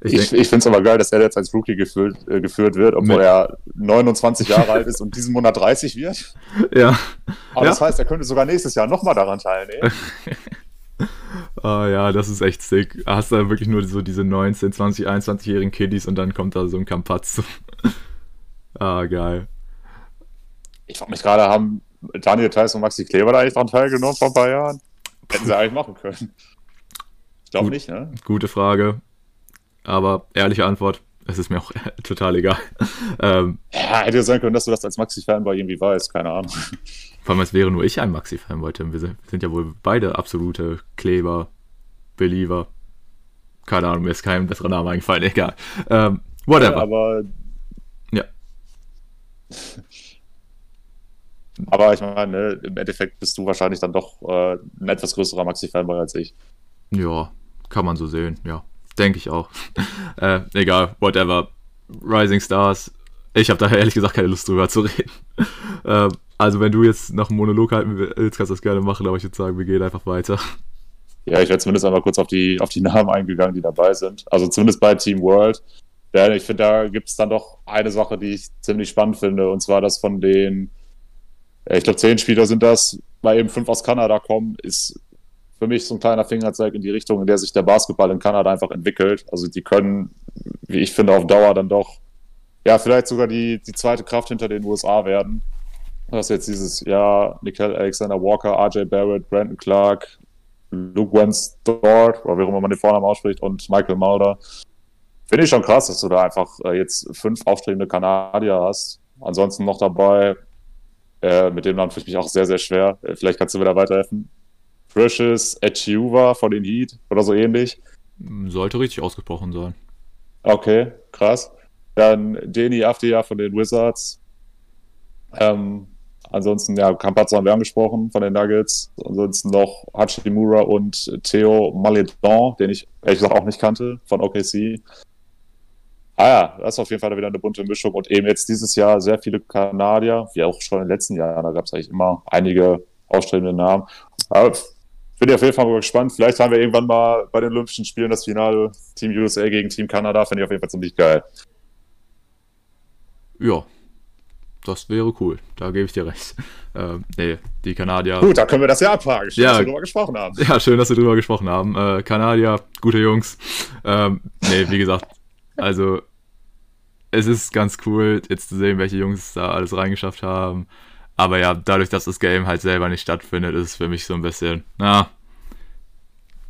[SPEAKER 3] Ich, ich, ich finde es aber geil, dass er jetzt als Rookie geführt, äh, geführt wird, obwohl er 29 Jahre alt ist und diesen Monat 30 wird.
[SPEAKER 2] Ja.
[SPEAKER 3] Aber
[SPEAKER 2] ja.
[SPEAKER 3] das heißt, er könnte sogar nächstes Jahr nochmal daran teilnehmen. (laughs)
[SPEAKER 2] ah ja, das ist echt sick. Hast da wirklich nur so diese 19, 20, 21-jährigen Kiddies und dann kommt da so ein Kampatzo. (laughs) ah, geil.
[SPEAKER 3] Ich frage mich gerade, haben Daniel Theiss und Maxi Kleber da eigentlich dran teilgenommen vor ein paar Jahren? Hätten sie eigentlich machen können. Ich glaube nicht, ne?
[SPEAKER 2] Gute Frage. Aber ehrliche Antwort, es ist mir auch (laughs) total egal. (laughs) Ähm,
[SPEAKER 3] ja, hätte ja sein können, dass du das als Maxi-Fanboy irgendwie weißt, keine Ahnung. (laughs)
[SPEAKER 2] Vor allem, es wäre nur ich ein Maxi-Fanboy, Tim. Wir sind, sind, ja wohl beide absolute Kleber, Believer. Keine Ahnung, mir ist kein besserer Name eingefallen, egal. Ähm, whatever.
[SPEAKER 3] Ja, aber.
[SPEAKER 2] Ja.
[SPEAKER 3] aber ich meine, ne, im Endeffekt bist du wahrscheinlich dann doch äh, ein etwas größerer Maxi-Fanboy als ich.
[SPEAKER 2] Ja, kann man so sehen, ja. Denke ich auch. (laughs) äh, egal, whatever. Rising Stars. Ich habe da ehrlich gesagt keine Lust drüber zu reden. (laughs) äh, also, wenn du jetzt noch einen Monolog halten willst, kannst du das gerne machen, aber ich würde sagen, wir gehen einfach weiter.
[SPEAKER 3] Ja, ich werde zumindest einmal kurz auf die, auf die Namen eingegangen, die dabei sind. Also zumindest bei Team World. Denn ich finde, da gibt es dann doch eine Sache, die ich ziemlich spannend finde. Und zwar, dass von den, ich glaube, zehn Spieler sind das, weil eben fünf aus Kanada kommen, ist für mich so ein kleiner Fingerzeig in die Richtung, in der sich der Basketball in Kanada einfach entwickelt. Also die können, wie ich finde, auf Dauer dann doch, ja, vielleicht sogar die, die zweite Kraft hinter den USA werden. Das jetzt dieses Jahr Nickel Alexander Walker, RJ Barrett, Brandon Clark, Luke Wentz-Dort, oder wie auch immer man den Vornamen ausspricht, und Michael Mulder. Finde ich schon krass, dass du da einfach äh, jetzt fünf aufstrebende Kanadier hast. Ansonsten noch dabei, äh, mit dem Namen fühle ich mich auch sehr, sehr schwer. Äh, vielleicht kannst du mir da weiterhelfen. Precious Echiuva von den Heat oder so ähnlich.
[SPEAKER 2] Sollte richtig ausgesprochen sein.
[SPEAKER 3] Okay, krass. Dann Deni Afdia von den Wizards. Ähm, ansonsten, ja, Campazzo haben wir angesprochen von den Nuggets. Ansonsten noch Hachimura und Theo Maledon, den ich ehrlich gesagt auch nicht kannte, von OKC. Ah ja, das ist auf jeden Fall wieder eine bunte Mischung. Und eben jetzt dieses Jahr sehr viele Kanadier, wie auch schon in den letzten Jahren. Da gab es eigentlich immer einige ausstrebende Namen. Aber bin ich auf jeden Fall mal gespannt. Vielleicht haben wir irgendwann mal bei den Olympischen Spielen das Finale Team USA gegen Team Kanada. Finde ich auf jeden Fall ziemlich geil.
[SPEAKER 2] Ja, das wäre cool. Da gebe ich dir recht. (laughs) Ähm, nee, die Kanadier.
[SPEAKER 3] Gut, da können wir das ja abhaken.
[SPEAKER 2] Schön, ja, dass
[SPEAKER 3] wir drüber gesprochen haben.
[SPEAKER 2] Ja, schön, dass wir drüber gesprochen haben. Äh, Kanadier, gute Jungs. Ähm, nee, wie gesagt, also es ist ganz cool, jetzt zu sehen, welche Jungs da alles reingeschafft haben. Aber ja, dadurch, dass das Game halt selber nicht stattfindet, ist es für mich so ein bisschen, na,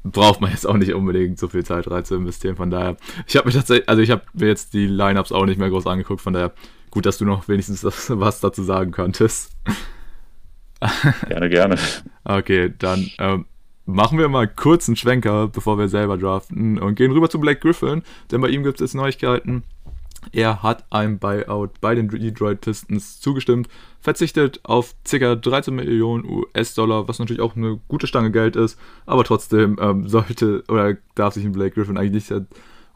[SPEAKER 2] braucht man jetzt auch nicht unbedingt so viel Zeit rein zu investieren. Von daher, ich habe mir tatsächlich, also ich habe mir jetzt die Lineups auch nicht mehr groß angeguckt. Von daher, gut, dass du noch wenigstens (laughs) was dazu sagen konntest. (laughs)
[SPEAKER 3] Gerne, gerne.
[SPEAKER 2] Okay, dann ähm, machen wir mal kurz einen Schwenker, bevor wir selber draften und gehen rüber zu Black Griffin, denn bei ihm gibt es Neuigkeiten. Er hat einem Buyout bei den Detroit Pistons zugestimmt, verzichtet auf ca. 13 Millionen US-Dollar, was natürlich auch eine gute Stange Geld ist, aber trotzdem ähm, sollte oder darf sich ein Blake Griffin eigentlich nicht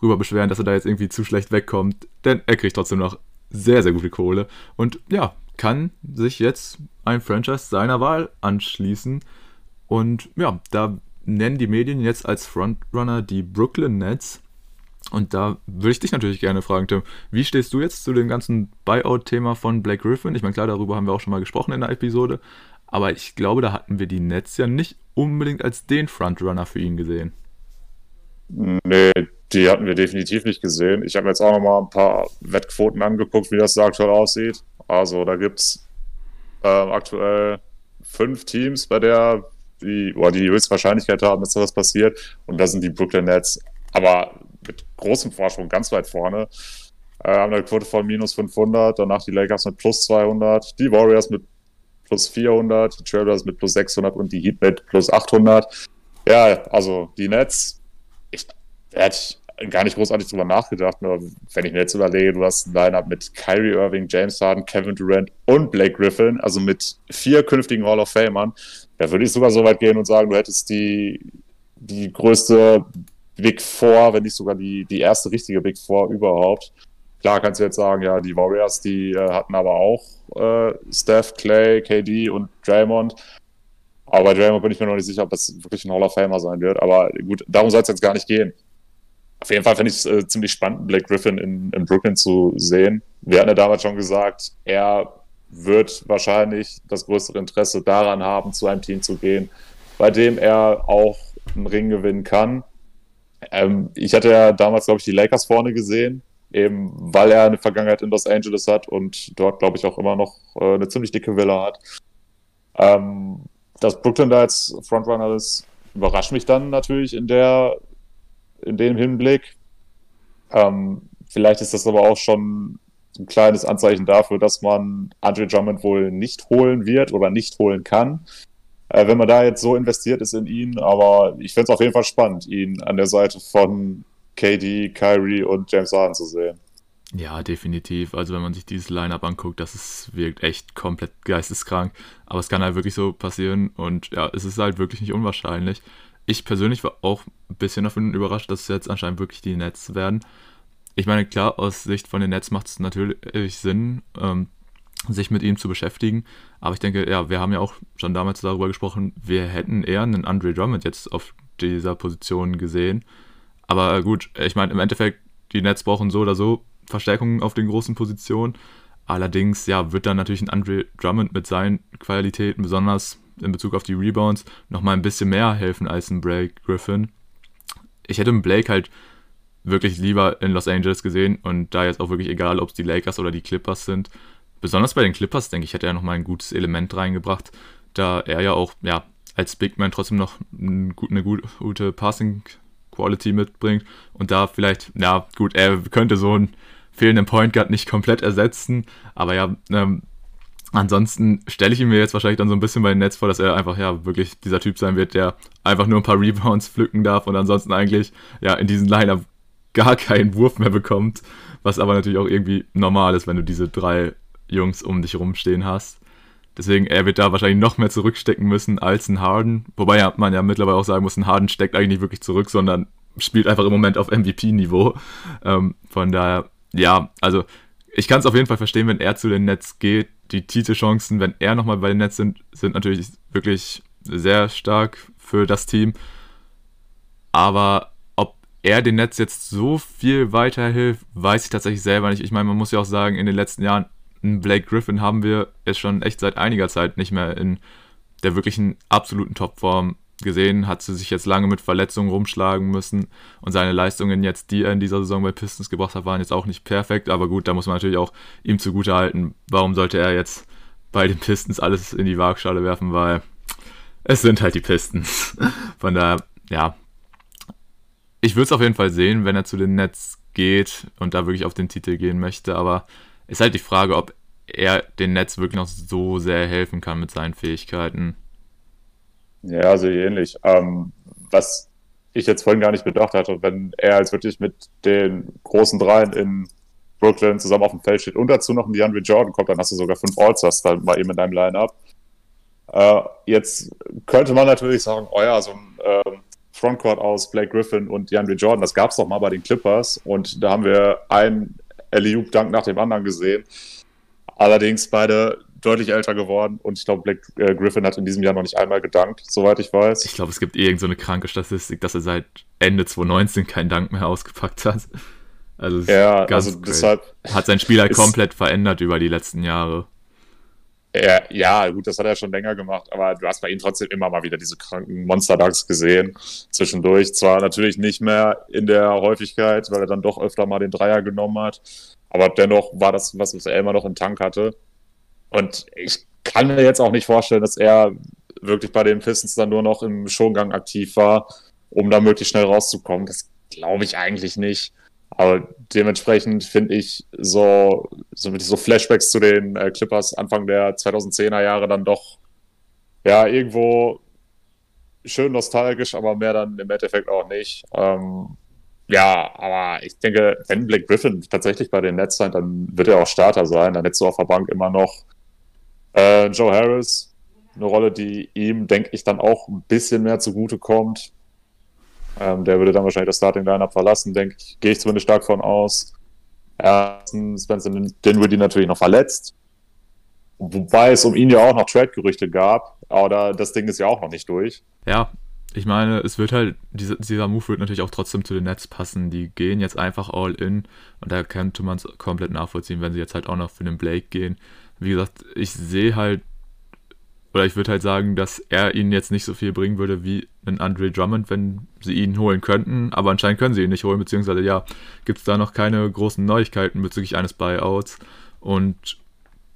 [SPEAKER 2] darüber beschweren, dass er da jetzt irgendwie zu schlecht wegkommt, denn er kriegt trotzdem noch sehr, sehr gute Kohle und ja, kann sich jetzt ein Franchise seiner Wahl anschließen und ja, da nennen die Medien jetzt als Frontrunner die Brooklyn Nets und da würde ich dich natürlich gerne fragen, Tim, wie stehst du jetzt zu dem ganzen Buyout-Thema von Blake Griffin? Ich meine, klar, darüber haben wir auch schon mal gesprochen in der Episode, aber ich glaube, da hatten wir die Nets ja nicht unbedingt als den Frontrunner für ihn gesehen.
[SPEAKER 3] Nee, die hatten wir definitiv nicht gesehen. Ich habe mir jetzt auch noch mal ein paar Wettquoten angeguckt, wie das da aktuell aussieht. Also da gibt es äh, aktuell fünf Teams, bei der die, oder die höchste Wahrscheinlichkeit haben, dass das passiert. Und das sind die Brooklyn Nets. Aber mit großem Vorsprung ganz weit vorne. Äh, haben eine Quote von minus 500, danach die Lakers mit plus 200, die Warriors mit plus 400, die Trailblazers mit plus 600 und die Heat mit plus 800. Ja, also die Nets, ich hätte gar nicht großartig drüber nachgedacht, nur wenn ich mir jetzt überlege, du hast ein Lineup mit Kyrie Irving, James Harden, Kevin Durant und Blake Griffin, also mit vier künftigen Hall of Famern, da würde ich sogar so weit gehen und sagen, du hättest die, die größte Big Four, wenn nicht sogar die, die erste richtige Big Four überhaupt. Klar kannst du jetzt sagen, ja, die Warriors, die äh, hatten aber auch äh, Steph, Clay, KD und Draymond. Aber bei Draymond bin ich mir noch nicht sicher, ob das wirklich ein Hall of Famer sein wird. Aber gut, darum soll es jetzt gar nicht gehen. Auf jeden Fall finde ich es äh, ziemlich spannend, Blake Griffin in, in Brooklyn zu sehen. Wir hatten ja damals schon gesagt, er wird wahrscheinlich das größere Interesse daran haben, zu einem Team zu gehen, bei dem er auch einen Ring gewinnen kann. Ähm, ich hatte ja damals, glaube ich, die Lakers vorne gesehen, eben weil er eine Vergangenheit in Los Angeles hat und dort, glaube ich, auch immer noch äh, eine ziemlich dicke Villa hat. Ähm, dass Brooklyn da jetzt Frontrunner ist, überrascht mich dann natürlich in der in dem Hinblick. Ähm, vielleicht ist das aber auch schon ein kleines Anzeichen dafür, dass man Andre Drummond wohl nicht holen wird oder nicht holen kann, äh, wenn man da jetzt so investiert ist in ihn. Aber ich finde es auf jeden Fall spannend, ihn an der Seite von KD, Kyrie und James Harden zu sehen.
[SPEAKER 2] Ja, definitiv. Also wenn man sich dieses Line-Up anguckt, das ist, wirkt echt komplett geisteskrank. Aber es kann halt wirklich so passieren und ja, es ist halt wirklich nicht unwahrscheinlich. Ich persönlich war auch ein bisschen davon überrascht, dass es jetzt anscheinend wirklich die Nets werden. Ich meine, klar, aus Sicht von den Nets macht es natürlich Sinn, ähm, sich mit ihm zu beschäftigen. Aber ich denke, ja, wir haben ja auch schon damals darüber gesprochen, wir hätten eher einen Andre Drummond jetzt auf dieser Position gesehen. Aber gut, ich meine, im Endeffekt, die Nets brauchen so oder so Verstärkungen auf den großen Positionen. Allerdings, ja, wird dann natürlich ein Andre Drummond mit seinen Qualitäten, besonders in Bezug auf die Rebounds nochmal ein bisschen mehr helfen als ein Blake Griffin. Ich hätte einen Blake halt wirklich lieber in Los Angeles gesehen und da jetzt auch wirklich egal, ob es die Lakers oder die Clippers sind. Besonders bei den Clippers, denke ich, hätte er nochmal ein gutes Element reingebracht, da er ja auch ja, als Big Man trotzdem noch eine gute Passing Quality mitbringt und da vielleicht, ja gut, er könnte so einen fehlenden Point Guard nicht komplett ersetzen, aber ja, ähm, Ansonsten stelle ich ihn mir jetzt wahrscheinlich dann so ein bisschen bei den Netz vor, dass er einfach ja wirklich dieser Typ sein wird, der einfach nur ein paar Rebounds pflücken darf und ansonsten eigentlich ja in diesen Lineup gar keinen Wurf mehr bekommt, was aber natürlich auch irgendwie normal ist, wenn du diese drei Jungs um dich rumstehen hast. Deswegen, er wird da wahrscheinlich noch mehr zurückstecken müssen als ein Harden. Wobei man ja mittlerweile auch sagen muss, ein Harden steckt eigentlich nicht wirklich zurück, sondern spielt einfach im Moment auf MVP-Niveau. Ähm, von daher, ja, also ich kann es auf jeden Fall verstehen, wenn er zu den Nets geht. Die Titelchancen, wenn er nochmal bei den Nets sind, sind natürlich wirklich sehr stark für das Team. Aber ob er den Nets jetzt so viel weiterhilft, weiß ich tatsächlich selber nicht. Ich meine, man muss ja auch sagen, in den letzten Jahren, Blake Griffin haben wir es schon echt seit einiger Zeit nicht mehr in der wirklichen absoluten Topform gesehen, hat sie sich jetzt lange mit Verletzungen rumschlagen müssen. Und seine Leistungen jetzt, die er in dieser Saison bei Pistons gebracht hat, waren jetzt auch nicht perfekt, aber gut, da muss man natürlich auch ihm zugute halten, warum sollte er jetzt bei den Pistons alles in die Waagschale werfen, weil es sind halt die Pistons. (laughs) Von daher, ja, ich würde es auf jeden Fall sehen, wenn er zu den Nets geht und da wirklich auf den Titel gehen möchte, aber ist halt die Frage, ob er den Nets wirklich noch so sehr helfen kann mit seinen Fähigkeiten.
[SPEAKER 3] Ja, sehr ähnlich. Ähm, was ich jetzt vorhin gar nicht bedacht hatte, wenn er jetzt wirklich mit den großen Dreien in Brooklyn zusammen auf dem Feld steht und dazu noch ein DeAndre Jordan kommt, dann hast du sogar fünf All-Stars dann mal eben in deinem Line-Up. Äh, jetzt könnte man natürlich sagen, oh ja, so ein äh, Frontcourt aus Blake Griffin und DeAndre Jordan, das gab es doch mal bei den Clippers und da haben wir einen alley dank nach dem anderen gesehen. Allerdings beide deutlich älter geworden und ich glaube, Black äh, Griffin hat in diesem Jahr noch nicht einmal gedankt, soweit ich weiß.
[SPEAKER 2] Ich glaube, es gibt irgendeine so kranke Statistik, dass er seit Ende 2019 keinen Dank mehr ausgepackt hat. Also,
[SPEAKER 3] ja, also deshalb.
[SPEAKER 2] Hat sein Spiel halt (laughs) komplett verändert über die letzten Jahre.
[SPEAKER 3] Ja, ja, gut, das hat er schon länger gemacht, aber du hast bei ihm trotzdem immer mal wieder diese kranken Monster-Dunks gesehen. Zwischendurch. Zwar natürlich nicht mehr in der Häufigkeit, weil er dann doch öfter mal den Dreier genommen hat. Aber dennoch war das, was er immer noch im Tank hatte. Und ich kann mir jetzt auch nicht vorstellen, dass er wirklich bei den Pistons dann nur noch im Schongang aktiv war, um da möglichst schnell rauszukommen. Das glaube ich eigentlich nicht. Aber dementsprechend finde ich so, so, so Flashbacks zu den äh, Clippers Anfang der 2010er Jahre dann doch ja irgendwo schön nostalgisch, aber mehr dann im Endeffekt auch nicht. Ähm, ja, aber ich denke, wenn Blake Griffin tatsächlich bei den Nets sein, dann wird er auch Starter sein. Dann hättest du auf der Bank immer noch äh, Joe Harris, eine Rolle, die ihm, denke ich, dann auch ein bisschen mehr zugute kommt. Ähm, der würde dann wahrscheinlich das Starting Lineup verlassen, denke ich. Gehe ich zumindest stark von aus. Erstens, Spencer Dinwiddie natürlich noch verletzt. Wobei es um ihn ja auch noch Trade-Gerüchte gab, aber das Ding ist ja auch noch nicht durch.
[SPEAKER 2] Ja, ich meine, es wird halt, dieser, dieser Move wird natürlich auch trotzdem zu den Nets passen. Die gehen jetzt einfach all in und da könnte man es komplett nachvollziehen, wenn sie jetzt halt auch noch für den Blake gehen. Wie gesagt, ich sehe halt, oder ich würde halt sagen, dass er ihnen jetzt nicht so viel bringen würde wie ein Andre Drummond, wenn sie ihn holen könnten, aber anscheinend können sie ihn nicht holen, beziehungsweise ja, gibt es da noch keine großen Neuigkeiten bezüglich eines Buyouts. Und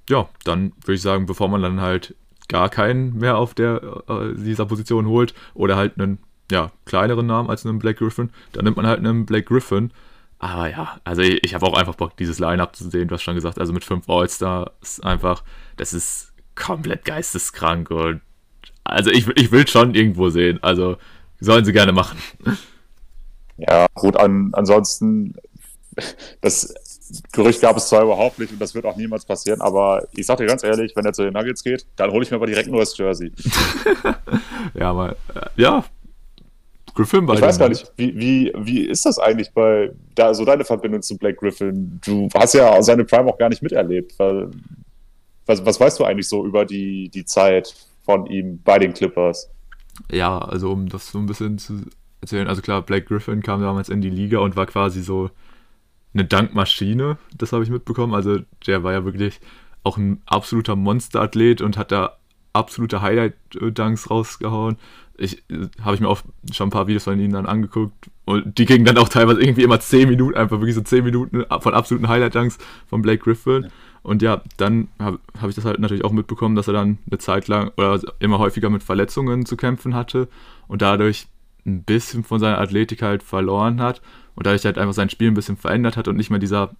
[SPEAKER 2] ja, dann würde ich sagen, bevor man dann halt gar keinen mehr auf der, äh, dieser Position holt oder halt einen ja, kleineren Namen als einen Black Griffin, dann nimmt man halt einen Black Griffin. Aber ja, also ich, ich habe auch einfach Bock, dieses Line-Up zu sehen, du hast schon gesagt, also mit fünf All-Stars einfach, das ist komplett geisteskrank und also ich, ich will schon irgendwo sehen, also sollen sie gerne machen.
[SPEAKER 3] Ja, gut, an, ansonsten, das Gerücht gab es zwar überhaupt nicht und das wird auch niemals passieren, aber ich sag dir ganz ehrlich, wenn er zu den Nuggets geht, dann hole ich mir aber direkt ein neues Jersey. (laughs)
[SPEAKER 2] ja, mal, ja.
[SPEAKER 3] Griffin bei Ich weiß gar nicht, wie, wie, wie ist das eigentlich bei, da, so deine Verbindung zu Blake Griffin? Du hast ja seine Prime auch gar nicht miterlebt. Was, was weißt du eigentlich so über die, die Zeit von ihm bei den Clippers?
[SPEAKER 2] Ja, also um das so ein bisschen zu erzählen, also klar, Blake Griffin kam damals in die Liga und war quasi so eine Dankmaschine, das habe ich mitbekommen. Also der war ja wirklich auch ein absoluter Monsterathlet und hat da absolute Highlight-Dunks rausgehauen. Ich habe ich mir auch schon ein paar Videos von ihnen dann angeguckt und die gingen dann auch teilweise irgendwie immer 10 Minuten, einfach wirklich so 10 Minuten von absoluten Highlight-Dunks von Blake Griffin. Und ja, dann habe hab ich das halt natürlich auch mitbekommen, dass er dann eine Zeit lang oder immer häufiger mit Verletzungen zu kämpfen hatte und dadurch ein bisschen von seiner Athletik halt verloren hat und dadurch halt einfach sein Spiel ein bisschen verändert hat und nicht mehr dieser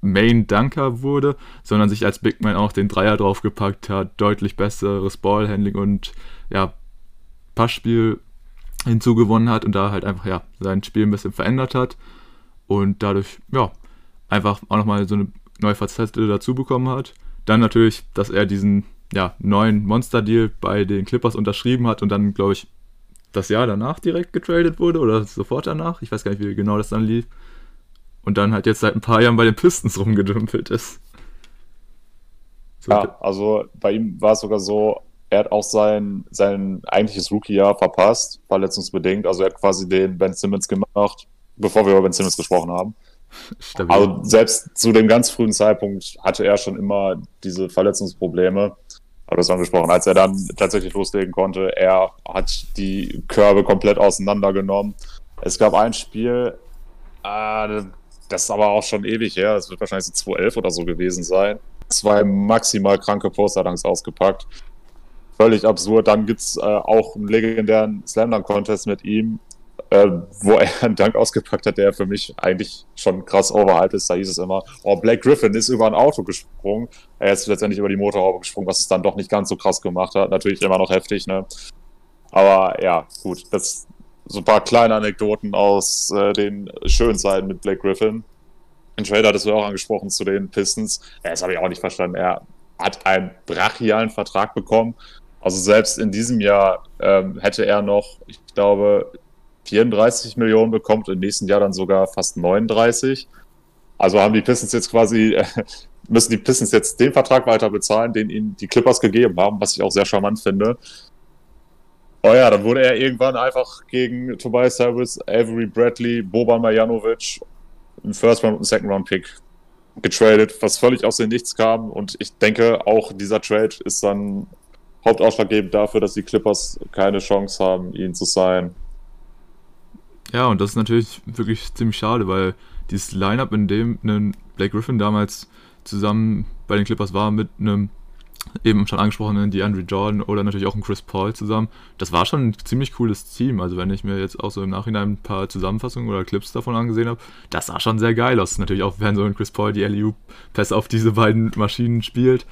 [SPEAKER 2] Main-Dunker wurde, sondern sich als Big Man auch den Dreier draufgepackt hat, deutlich besseres Ballhandling und ja, Passspiel hinzugewonnen hat und da halt einfach ja sein Spiel ein bisschen verändert hat und dadurch ja einfach auch nochmal so eine neue Facette dazu bekommen hat. Dann natürlich, dass er diesen ja, neuen Monster-Deal bei den Clippers unterschrieben hat und dann, glaube ich, das Jahr danach direkt getradet wurde oder sofort danach. Ich weiß gar nicht, wie genau das dann lief. Und dann halt jetzt seit ein paar Jahren bei den Pistons rumgedümpelt ist.
[SPEAKER 3] So ja, also bei ihm war es sogar so, er hat auch sein, sein eigentliches Rookie-Jahr verpasst, verletzungsbedingt. Also er hat quasi den Ben Simmons gemacht, bevor wir über Ben Simmons gesprochen haben. (laughs) Stabil. Also selbst zu dem ganz frühen Zeitpunkt hatte er schon immer diese Verletzungsprobleme habe das angesprochen, als er dann tatsächlich loslegen konnte, er hat die Körbe komplett auseinandergenommen. Es gab ein Spiel, äh, das ist aber auch schon ewig her, das wird wahrscheinlich so 2011 oder so gewesen sein. Zwei maximal kranke Poster-Dunks ausgepackt. Völlig absurd. Dann gibt es äh, auch einen legendären Slam-Dunk-Contest mit ihm, äh, wo er einen Dank ausgepackt hat, der für mich eigentlich schon krass overhyped ist. Da hieß es immer, oh, Black Griffin ist über ein Auto gesprungen. Er ist letztendlich über die Motorhaube gesprungen, was es dann doch nicht ganz so krass gemacht hat. Natürlich immer noch heftig, ne? Aber ja, gut, das so ein paar kleine Anekdoten aus äh, den schönen Zeiten mit Black Griffin. Den Trailer hattest du auch angesprochen zu den Pistons. Ja, das habe ich auch nicht verstanden. Er hat einen brachialen Vertrag bekommen. Also selbst in diesem Jahr ähm, hätte er noch, ich glaube, 34 Millionen bekommt, im nächsten Jahr dann sogar fast 39. Also haben die Pistons jetzt quasi, äh, müssen die Pistons jetzt den Vertrag weiter bezahlen, den ihnen die Clippers gegeben haben, was ich auch sehr charmant finde. Oh ja, dann wurde er irgendwann einfach gegen Tobias Harris, Avery Bradley, Boban Marjanovic, ein First Round und ein Second Round Pick getradet, was völlig aus dem Nichts kam. Und ich denke, auch dieser Trade ist dann hauptausschlaggebend dafür, dass die Clippers keine Chance haben, ihn zu sein.
[SPEAKER 2] Ja, und das ist natürlich wirklich ziemlich schade, weil dieses Line-Up, in dem ein Blake Griffin damals zusammen bei den Clippers war mit einem eben schon angesprochenen DeAndre Jordan oder natürlich auch ein Chris Paul zusammen. Das war schon ein ziemlich cooles Team. Also wenn ich mir jetzt auch so im Nachhinein ein paar Zusammenfassungen oder Clips davon angesehen habe, das sah schon sehr geil aus. Natürlich auch, wenn so ein Chris Paul die LU-Pässe auf diese beiden Maschinen spielt.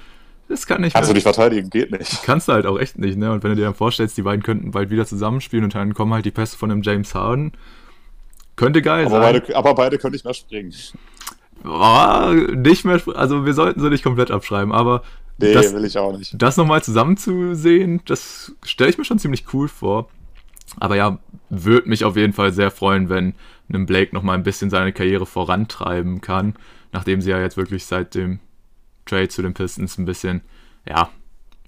[SPEAKER 2] Das kann nicht.
[SPEAKER 3] Kannst mehr. du dich verteidigen, geht nicht. (laughs)
[SPEAKER 2] Kannst du halt auch echt nicht, ne? Und wenn du dir dann vorstellst, die beiden könnten bald wieder zusammenspielen und dann kommen halt die Pässe von dem James Harden. Könnte geil
[SPEAKER 3] aber sein. Beide, aber beide können nicht mehr springen.
[SPEAKER 2] Oh, nicht mehr, also wir sollten sie nicht komplett abschreiben, aber
[SPEAKER 3] Nee,
[SPEAKER 2] das,
[SPEAKER 3] will ich auch nicht.
[SPEAKER 2] Das nochmal zusammenzusehen, das stelle ich mir schon ziemlich cool vor. Aber ja, würde mich auf jeden Fall sehr freuen, wenn ein Blake nochmal ein bisschen seine Karriere vorantreiben kann, nachdem sie ja jetzt wirklich seit dem Trade zu den Pistons ein bisschen, ja,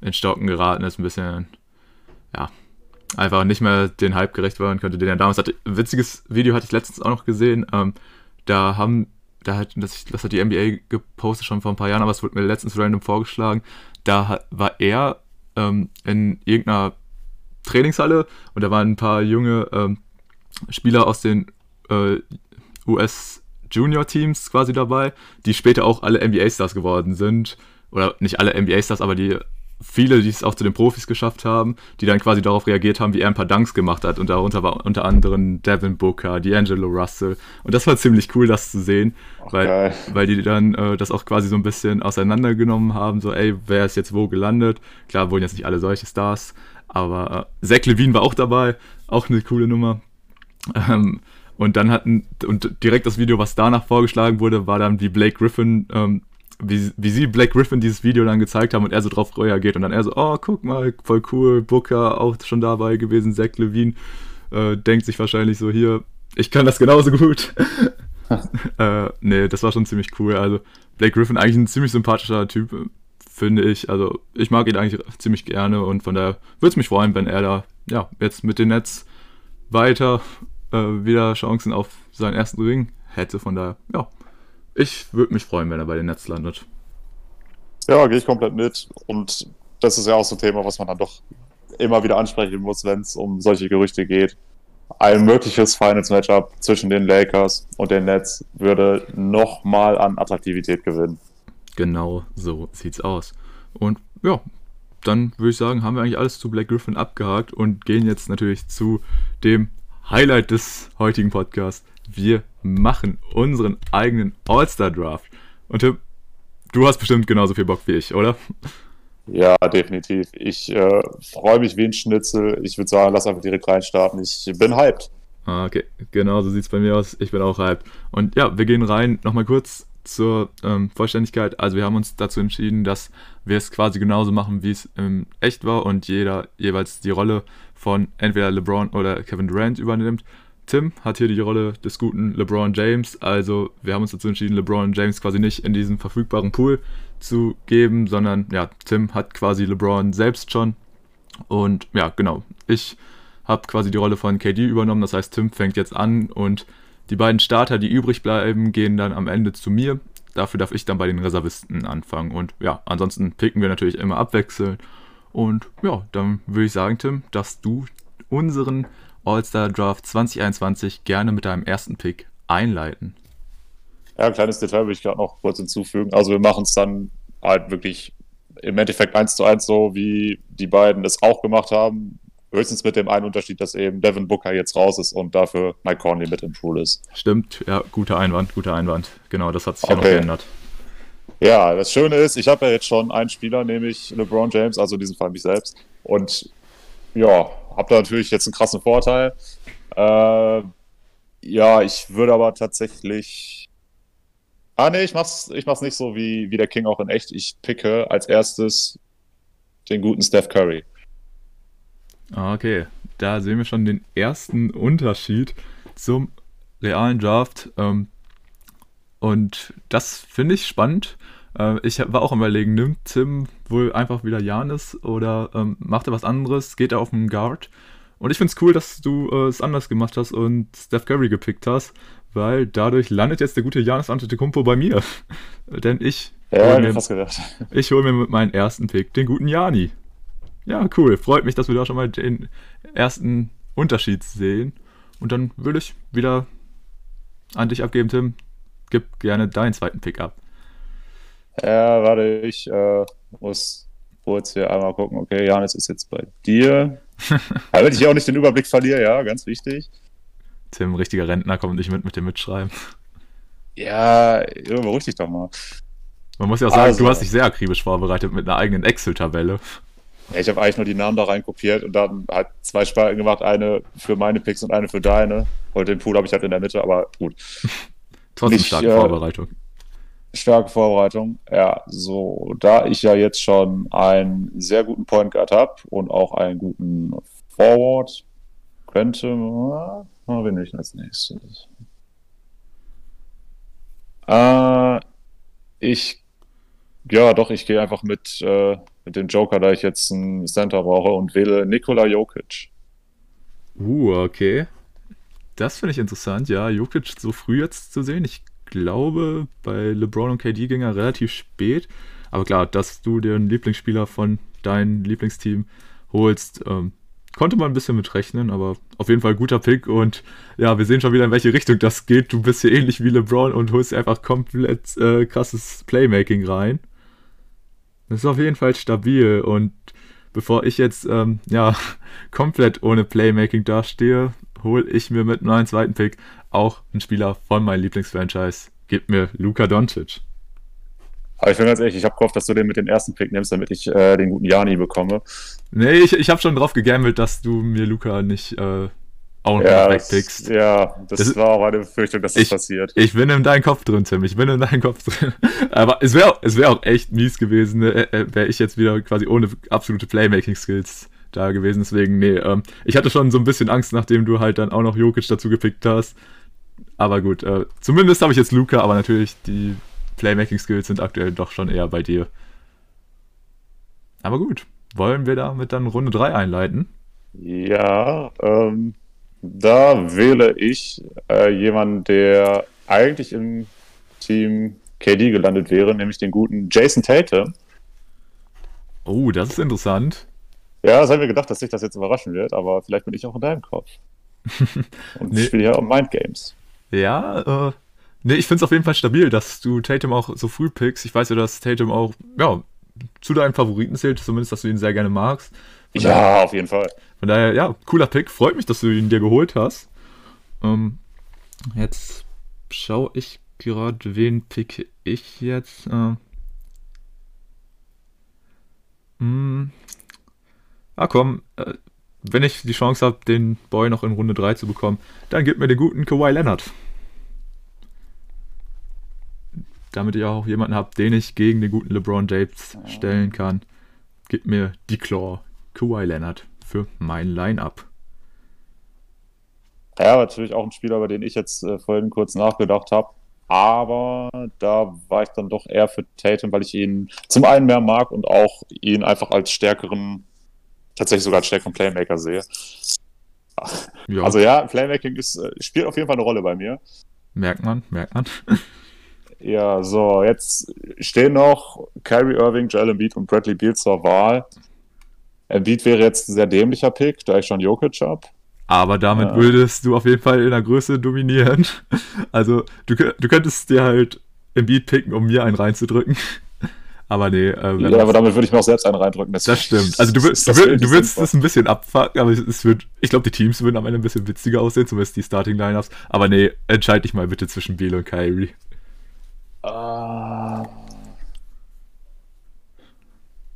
[SPEAKER 2] in Stocken geraten ist, ein bisschen, ja, einfach nicht mehr den Hype gerecht werden könnte, den er damals hatte. Ein witziges Video hatte ich letztens auch noch gesehen. Ähm, da haben, da hat, das, das hat die NBA gepostet schon vor ein paar Jahren, aber es wurde mir letztens random vorgeschlagen. Da war er ähm, in irgendeiner Trainingshalle und da waren ein paar junge ähm, Spieler aus den äh, US Junior Teams quasi dabei, die später auch alle NBA Stars geworden sind. Oder nicht alle NBA Stars, aber die viele, die es auch zu den Profis geschafft haben, die dann quasi darauf reagiert haben, wie er ein paar Dunks gemacht hat. Und darunter war unter anderem Devin Booker, D'Angelo Russell. Und das war ziemlich cool, das zu sehen, Ach, weil, weil die dann äh, das auch quasi so ein bisschen auseinandergenommen haben. So, ey, wer ist jetzt wo gelandet? Klar, wurden jetzt nicht alle solche Stars, aber äh, Zach Levine war auch dabei, auch eine coole Nummer. Ähm, und dann hatten, und direkt das Video, was danach vorgeschlagen wurde, war dann, wie Blake Griffin ähm, wie, wie sie Black Griffin dieses Video dann gezeigt haben und er so drauf reagiert und dann er so, oh, guck mal, voll cool, Booker auch schon dabei gewesen, Zach Levine äh, denkt sich wahrscheinlich so, hier, ich kann das genauso gut. (laughs) äh, nee, das war schon ziemlich cool. Also Blake Griffin eigentlich ein ziemlich sympathischer Typ, finde ich. Also ich mag ihn eigentlich ziemlich gerne und von daher würde es mich freuen, wenn er da, ja, jetzt mit den Nets weiter äh, wieder Chancen auf seinen ersten Ring hätte. Von daher, ja, ich würde mich freuen, wenn er bei den Nets landet.
[SPEAKER 3] Ja, gehe ich komplett mit. Und das ist ja auch so ein Thema, was man dann doch immer wieder ansprechen muss, wenn es um solche Gerüchte geht. Ein mögliches Finals-Matchup zwischen den Lakers und den Nets würde nochmal an Attraktivität gewinnen.
[SPEAKER 2] Genau so sieht's aus. Und ja, dann würde ich sagen, haben wir eigentlich alles zu Black Griffin abgehakt und gehen jetzt natürlich zu dem Highlight des heutigen Podcasts, wir machen unseren eigenen All-Star-Draft. Und Tim, du hast bestimmt genauso viel Bock wie ich, oder?
[SPEAKER 3] Ja, definitiv. Ich äh, freue mich wie ein Schnitzel. Ich würde sagen, lass einfach direkt reinstarten. Ich bin hyped.
[SPEAKER 2] Ah, okay, genau so sieht es bei mir aus. Ich bin auch hyped. Und ja, wir gehen rein. Nochmal kurz zur ähm, Vollständigkeit. Also wir haben uns dazu entschieden, dass wir es quasi genauso machen, wie es ähm, echt war und jeder jeweils die Rolle von entweder LeBron oder Kevin Durant übernimmt. Tim hat hier die Rolle des guten LeBron James. Also wir haben uns dazu entschieden, LeBron James quasi nicht in diesen verfügbaren Pool zu geben, sondern ja, Tim hat quasi LeBron selbst schon. Und ja, genau. Ich habe quasi die Rolle von KD übernommen. Das heißt, Tim fängt jetzt an und die beiden Starter, die übrig bleiben, gehen dann am Ende zu mir. Dafür darf ich dann bei den Reservisten anfangen. Und ja, ansonsten picken wir natürlich immer abwechseln. Und ja, dann würde ich sagen, Tim, dass du unseren All-Star Draft 2021 gerne mit deinem ersten Pick einleiten.
[SPEAKER 3] Ja, ein kleines Detail würde ich gerade noch kurz hinzufügen. Also wir machen es dann halt wirklich im Endeffekt eins zu eins so, wie die beiden es auch gemacht haben. Höchstens mit dem einen Unterschied, dass eben Devin Booker jetzt raus ist und dafür Mike Conley mit im Pool ist.
[SPEAKER 2] Stimmt, ja, guter Einwand, guter Einwand. Genau, das hat sich okay. ja noch geändert.
[SPEAKER 3] Ja, das Schöne ist, ich habe ja jetzt schon einen Spieler, nämlich LeBron James, also in diesem Fall mich selbst. Und ja, habe da natürlich jetzt einen krassen Vorteil. Äh, ja, ich würde aber tatsächlich. Ah, nee, ich mach's, ich mach's nicht so wie, wie der King auch in echt. Ich picke als erstes den guten Steph Curry.
[SPEAKER 2] Ah, okay, da sehen wir schon den ersten Unterschied zum realen Draft. Ähm, und das finde ich spannend. Äh, ich war auch am überlegen, nimmt Tim wohl einfach wieder Janis oder ähm, macht er was anderes? Geht er auf den Guard? Und ich finde es cool, dass du äh, es anders gemacht hast und Steph Curry gepickt hast, weil dadurch landet jetzt der gute Janis Antetokounmpo bei mir. (laughs) Denn ich
[SPEAKER 3] ja, hole mir, fast gedacht. (laughs)
[SPEAKER 2] ich hol mir mit meinem ersten Pick den guten Jani. Ja, cool. Freut mich, dass wir da schon mal den ersten Unterschied sehen. Und dann würde ich wieder an dich abgeben, Tim. Gib gerne deinen zweiten Pick ab.
[SPEAKER 3] Ja, warte, ich äh, muss kurz hier einmal gucken. Okay, Janis ist jetzt bei dir. (laughs) Damit ich auch nicht den Überblick verliere, ja, ganz wichtig.
[SPEAKER 2] Tim, richtiger Rentner, kommt nicht mit mit dem Mitschreiben.
[SPEAKER 3] Ja, beruhig dich doch mal.
[SPEAKER 2] Man muss ja auch sagen, also, du hast dich sehr akribisch vorbereitet mit einer eigenen Excel-Tabelle.
[SPEAKER 3] Ja, ich habe eigentlich nur die Namen da rein kopiert und dann halt zwei Spalten gemacht, eine für meine Picks und eine für deine. Und den Pool habe ich halt in der Mitte, aber gut. (laughs)
[SPEAKER 2] Trotzdem starke äh, Vorbereitung.
[SPEAKER 3] Starke Vorbereitung. Ja, so, da ich ja jetzt schon einen sehr guten Point Guard habe und auch einen guten Forward, könnte. Ah, wen nehme ich als nächstes? Äh, ich. Ja, doch, ich gehe einfach mit, äh, mit dem Joker, da ich jetzt einen Center brauche und wähle Nikola Jokic.
[SPEAKER 2] Uh, okay. Das finde ich interessant, ja, Jokic so früh jetzt zu sehen. Ich glaube, bei LeBron und KD ging er relativ spät. Aber klar, dass du den Lieblingsspieler von deinem Lieblingsteam holst, ähm, konnte man ein bisschen mit rechnen, aber auf jeden Fall guter Pick und ja, wir sehen schon wieder, in welche Richtung das geht. Du bist hier ähnlich wie LeBron und holst einfach komplett äh, krasses Playmaking rein. Das ist auf jeden Fall stabil und bevor ich jetzt ähm, ja (laughs) komplett ohne Playmaking dastehe, hole ich mir mit meinem zweiten Pick auch einen Spieler von meinem Lieblingsfranchise. Gib mir Luka Doncic.
[SPEAKER 3] Aber ich bin ganz ehrlich, ich habe gehofft, dass du den mit dem ersten Pick nimmst, damit ich äh, den guten Jani bekomme.
[SPEAKER 2] Nee, ich, ich habe schon drauf gegambelt, dass du mir Luca nicht äh, auch noch
[SPEAKER 3] ja, wegpickst. Ja, das, das, war auch eine Befürchtung, dass das
[SPEAKER 2] ich,
[SPEAKER 3] passiert.
[SPEAKER 2] Ich bin in deinem Kopf drin, Tim. Ich bin in deinem Kopf drin. (laughs) Aber es wäre es wär auch echt mies gewesen, äh, äh wäre ich jetzt wieder quasi ohne absolute Playmaking-Skills da gewesen. Deswegen, nee, ähm, ich hatte schon so ein bisschen Angst, nachdem du halt dann auch noch Jokic dazu gepickt hast. Aber gut, äh, zumindest habe ich jetzt Luca, aber natürlich die Playmaking-Skills sind aktuell doch schon eher bei dir. Aber gut, wollen wir damit dann Runde 3 einleiten?
[SPEAKER 3] Ja, ähm, da wähle ich äh, jemanden, der eigentlich im Team KD gelandet wäre, nämlich den guten Jason Tatum.
[SPEAKER 2] Oh, das ist interessant.
[SPEAKER 3] Ja, das haben wir gedacht, dass sich das jetzt überraschen wird, aber vielleicht bin ich auch in deinem Kopf. (laughs) Und nee. ich spiele ja auch Mind Games.
[SPEAKER 2] Ja, äh, nee, ich finde es auf jeden Fall stabil, dass du Tatum auch so früh pickst. Ich weiß ja, dass Tatum auch, ja, zu deinen Favoriten zählt, zumindest, dass du ihn sehr gerne magst.
[SPEAKER 3] Von ja, daher, auf jeden Fall.
[SPEAKER 2] Von daher, ja, cooler Pick. Freut mich, dass du ihn dir geholt hast. Ähm, jetzt schaue ich gerade, wen picke ich jetzt. Äh, mh, hm. Ah, komm, äh, wenn ich die Chance habe, den Boy noch in Runde 3 zu bekommen, dann gib mir den guten Kawhi Leonard. Damit ich auch jemanden habe, den ich gegen den guten LeBron James stellen kann. Gib mir die Claw Kawhi Leonard für mein Line-Up.
[SPEAKER 3] Ja, natürlich auch ein Spieler, über den ich jetzt äh, vorhin kurz nachgedacht habe. Aber da war ich dann doch eher für Tatum, weil ich ihn zum einen mehr mag und auch ihn einfach als stärkeren tatsächlich sogar einen stärkeren Playmaker sehe. Ja. Also ja, Playmaking ist, äh, spielt auf jeden Fall eine Rolle bei mir.
[SPEAKER 2] Merkt man, merkt man. (laughs)
[SPEAKER 3] ja, so, jetzt stehen noch Kyrie Irving, Joel Embiid und Bradley Beal zur Wahl. Embiid wäre jetzt ein sehr dämlicher Pick, da ich schon Jokic habe.
[SPEAKER 2] Aber damit ja. würdest du auf jeden Fall in der Größe dominieren. (laughs) Also, du, du könntest dir halt Embiid picken, um mir einen reinzudrücken. Aber nee.
[SPEAKER 3] Äh, ja, aber damit würde ich mir auch selbst einen reindrücken.
[SPEAKER 2] Das, das stimmt. Also du, du, du, du würdest das ein bisschen abfucken, aber es wird, ich glaube, die Teams würden am Ende ein bisschen witziger aussehen, zumindest die Starting Lineups. Aber nee, entscheide dich mal bitte zwischen Biel und Kyrie.
[SPEAKER 3] Uh,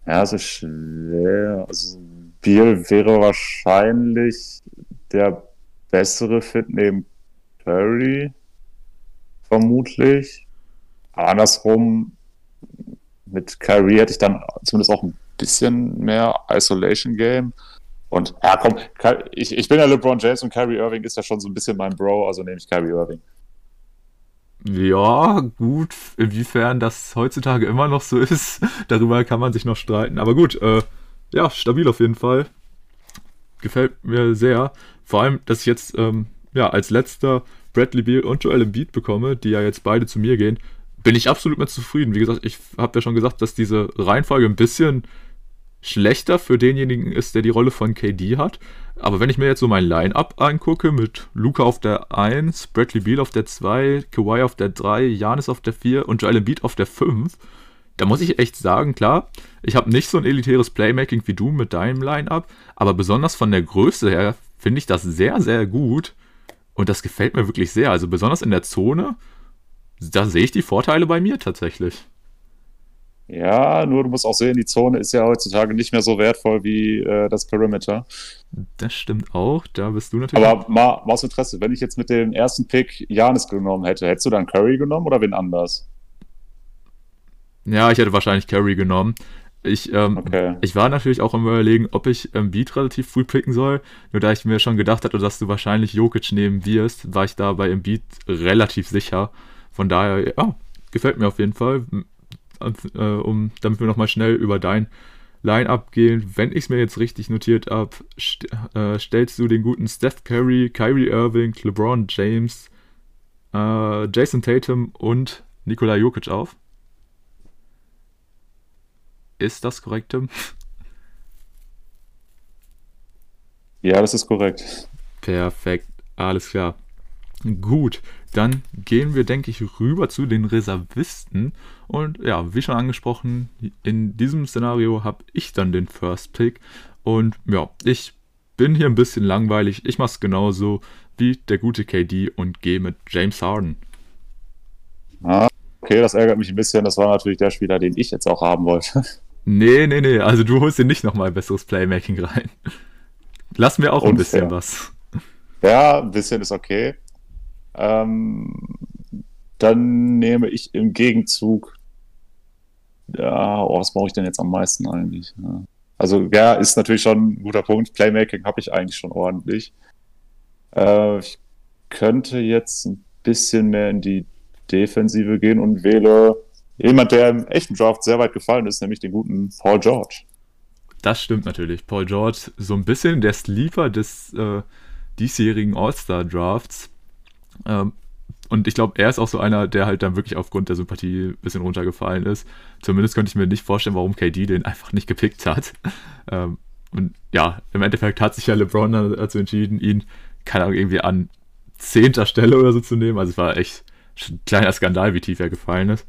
[SPEAKER 3] ja, es ist schwer. Also Biel wäre wahrscheinlich der bessere Fit neben Curry. Vermutlich. andersrum mit Kyrie hätte ich dann zumindest auch ein bisschen mehr Isolation Game. Und ja, komm, ich, ich bin ja LeBron James und Kyrie Irving ist ja schon so ein bisschen mein Bro, also nehme ich Kyrie Irving.
[SPEAKER 2] Ja, gut, inwiefern das heutzutage immer noch so ist, (laughs) darüber kann man sich noch streiten. Aber gut, äh, ja, stabil auf jeden Fall. Gefällt mir sehr. Vor allem, dass ich jetzt ähm, ja, als letzter Bradley Beal und Joel Embiid bekomme, die ja jetzt beide zu mir gehen bin ich absolut mit zufrieden. Wie gesagt, ich habe ja schon gesagt, dass diese Reihenfolge ein bisschen schlechter für denjenigen ist, der die Rolle von KD hat. Aber wenn ich mir jetzt so mein Line-Up angucke, mit Luca auf der 1, Bradley Beal auf der 2, Kawhi auf der 3, Janis auf der 4 und Joel Embiid auf der 5, da muss ich echt sagen, klar, ich habe nicht so ein elitäres Playmaking wie du mit deinem Line-Up, aber besonders von der Größe her finde ich das sehr, sehr gut. Und das gefällt mir wirklich sehr. Also besonders in der Zone da sehe ich die Vorteile bei mir tatsächlich.
[SPEAKER 3] Ja, nur du musst auch sehen, die Zone ist ja heutzutage nicht mehr so wertvoll wie äh, das Perimeter.
[SPEAKER 2] Das stimmt auch, da bist du natürlich.
[SPEAKER 3] Aber mal, mal aus Interesse, wenn ich jetzt mit dem ersten Pick Janis genommen hätte, hättest du dann Curry genommen oder wen anders?
[SPEAKER 2] Ja, ich hätte wahrscheinlich Curry genommen. Ich, ähm, okay. ich war natürlich auch am überlegen, ob ich ähm, Beat relativ früh picken soll. Nur da ich mir schon gedacht hatte, dass du wahrscheinlich Jokic nehmen wirst, war ich da bei Embiid relativ sicher. Von daher, ja, gefällt mir auf jeden Fall. Äh, um, damit wir nochmal schnell über dein Line-Up gehen. Wenn ich es mir jetzt richtig notiert habe, st äh, stellst du den guten Steph Curry, Kyrie Irving, LeBron James, äh, Jason Tatum und Nikola Jokic auf. Ist das korrekt, Tim?
[SPEAKER 3] Ja, das ist korrekt.
[SPEAKER 2] Perfekt, alles klar. Gut, dann gehen wir, denke ich, rüber zu den Reservisten. Und ja, wie schon angesprochen, in diesem Szenario habe ich dann den First Pick. Und ja, ich bin hier ein bisschen langweilig. Ich mache es genauso wie der gute KD und gehe mit James Harden.
[SPEAKER 3] Ah, okay, das ärgert mich ein bisschen. Das war natürlich der Spieler, den ich jetzt auch haben wollte. (laughs)
[SPEAKER 2] Nee, nee, nee. Also du holst dir nicht nochmal besseres Playmaking rein. Lass mir auch Unfair. ein bisschen was.
[SPEAKER 3] Ja, ein bisschen ist okay. Ähm, dann nehme ich im Gegenzug. Ja, oh, was brauche ich denn jetzt am meisten eigentlich? Ja. Also, ja, ist natürlich schon ein guter Punkt. Playmaking habe ich eigentlich schon ordentlich. Äh, ich könnte jetzt ein bisschen mehr in die Defensive gehen und wähle jemand, der im echten Draft sehr weit gefallen ist, nämlich den guten Paul George.
[SPEAKER 2] Das stimmt natürlich. Paul George, so ein bisschen der Sleeper des äh, diesjährigen All-Star-Drafts. Ähm, und ich glaube, er ist auch so einer, der halt dann wirklich aufgrund der Sympathie ein bisschen runtergefallen ist. Zumindest könnte ich mir nicht vorstellen, warum KD den einfach nicht gepickt hat. (laughs) Ähm, und ja, im Endeffekt hat sich ja LeBron dazu entschieden, ihn, keine Ahnung, irgendwie an zehnter Stelle oder so zu nehmen. Also es war echt ein kleiner Skandal, wie tief er gefallen ist.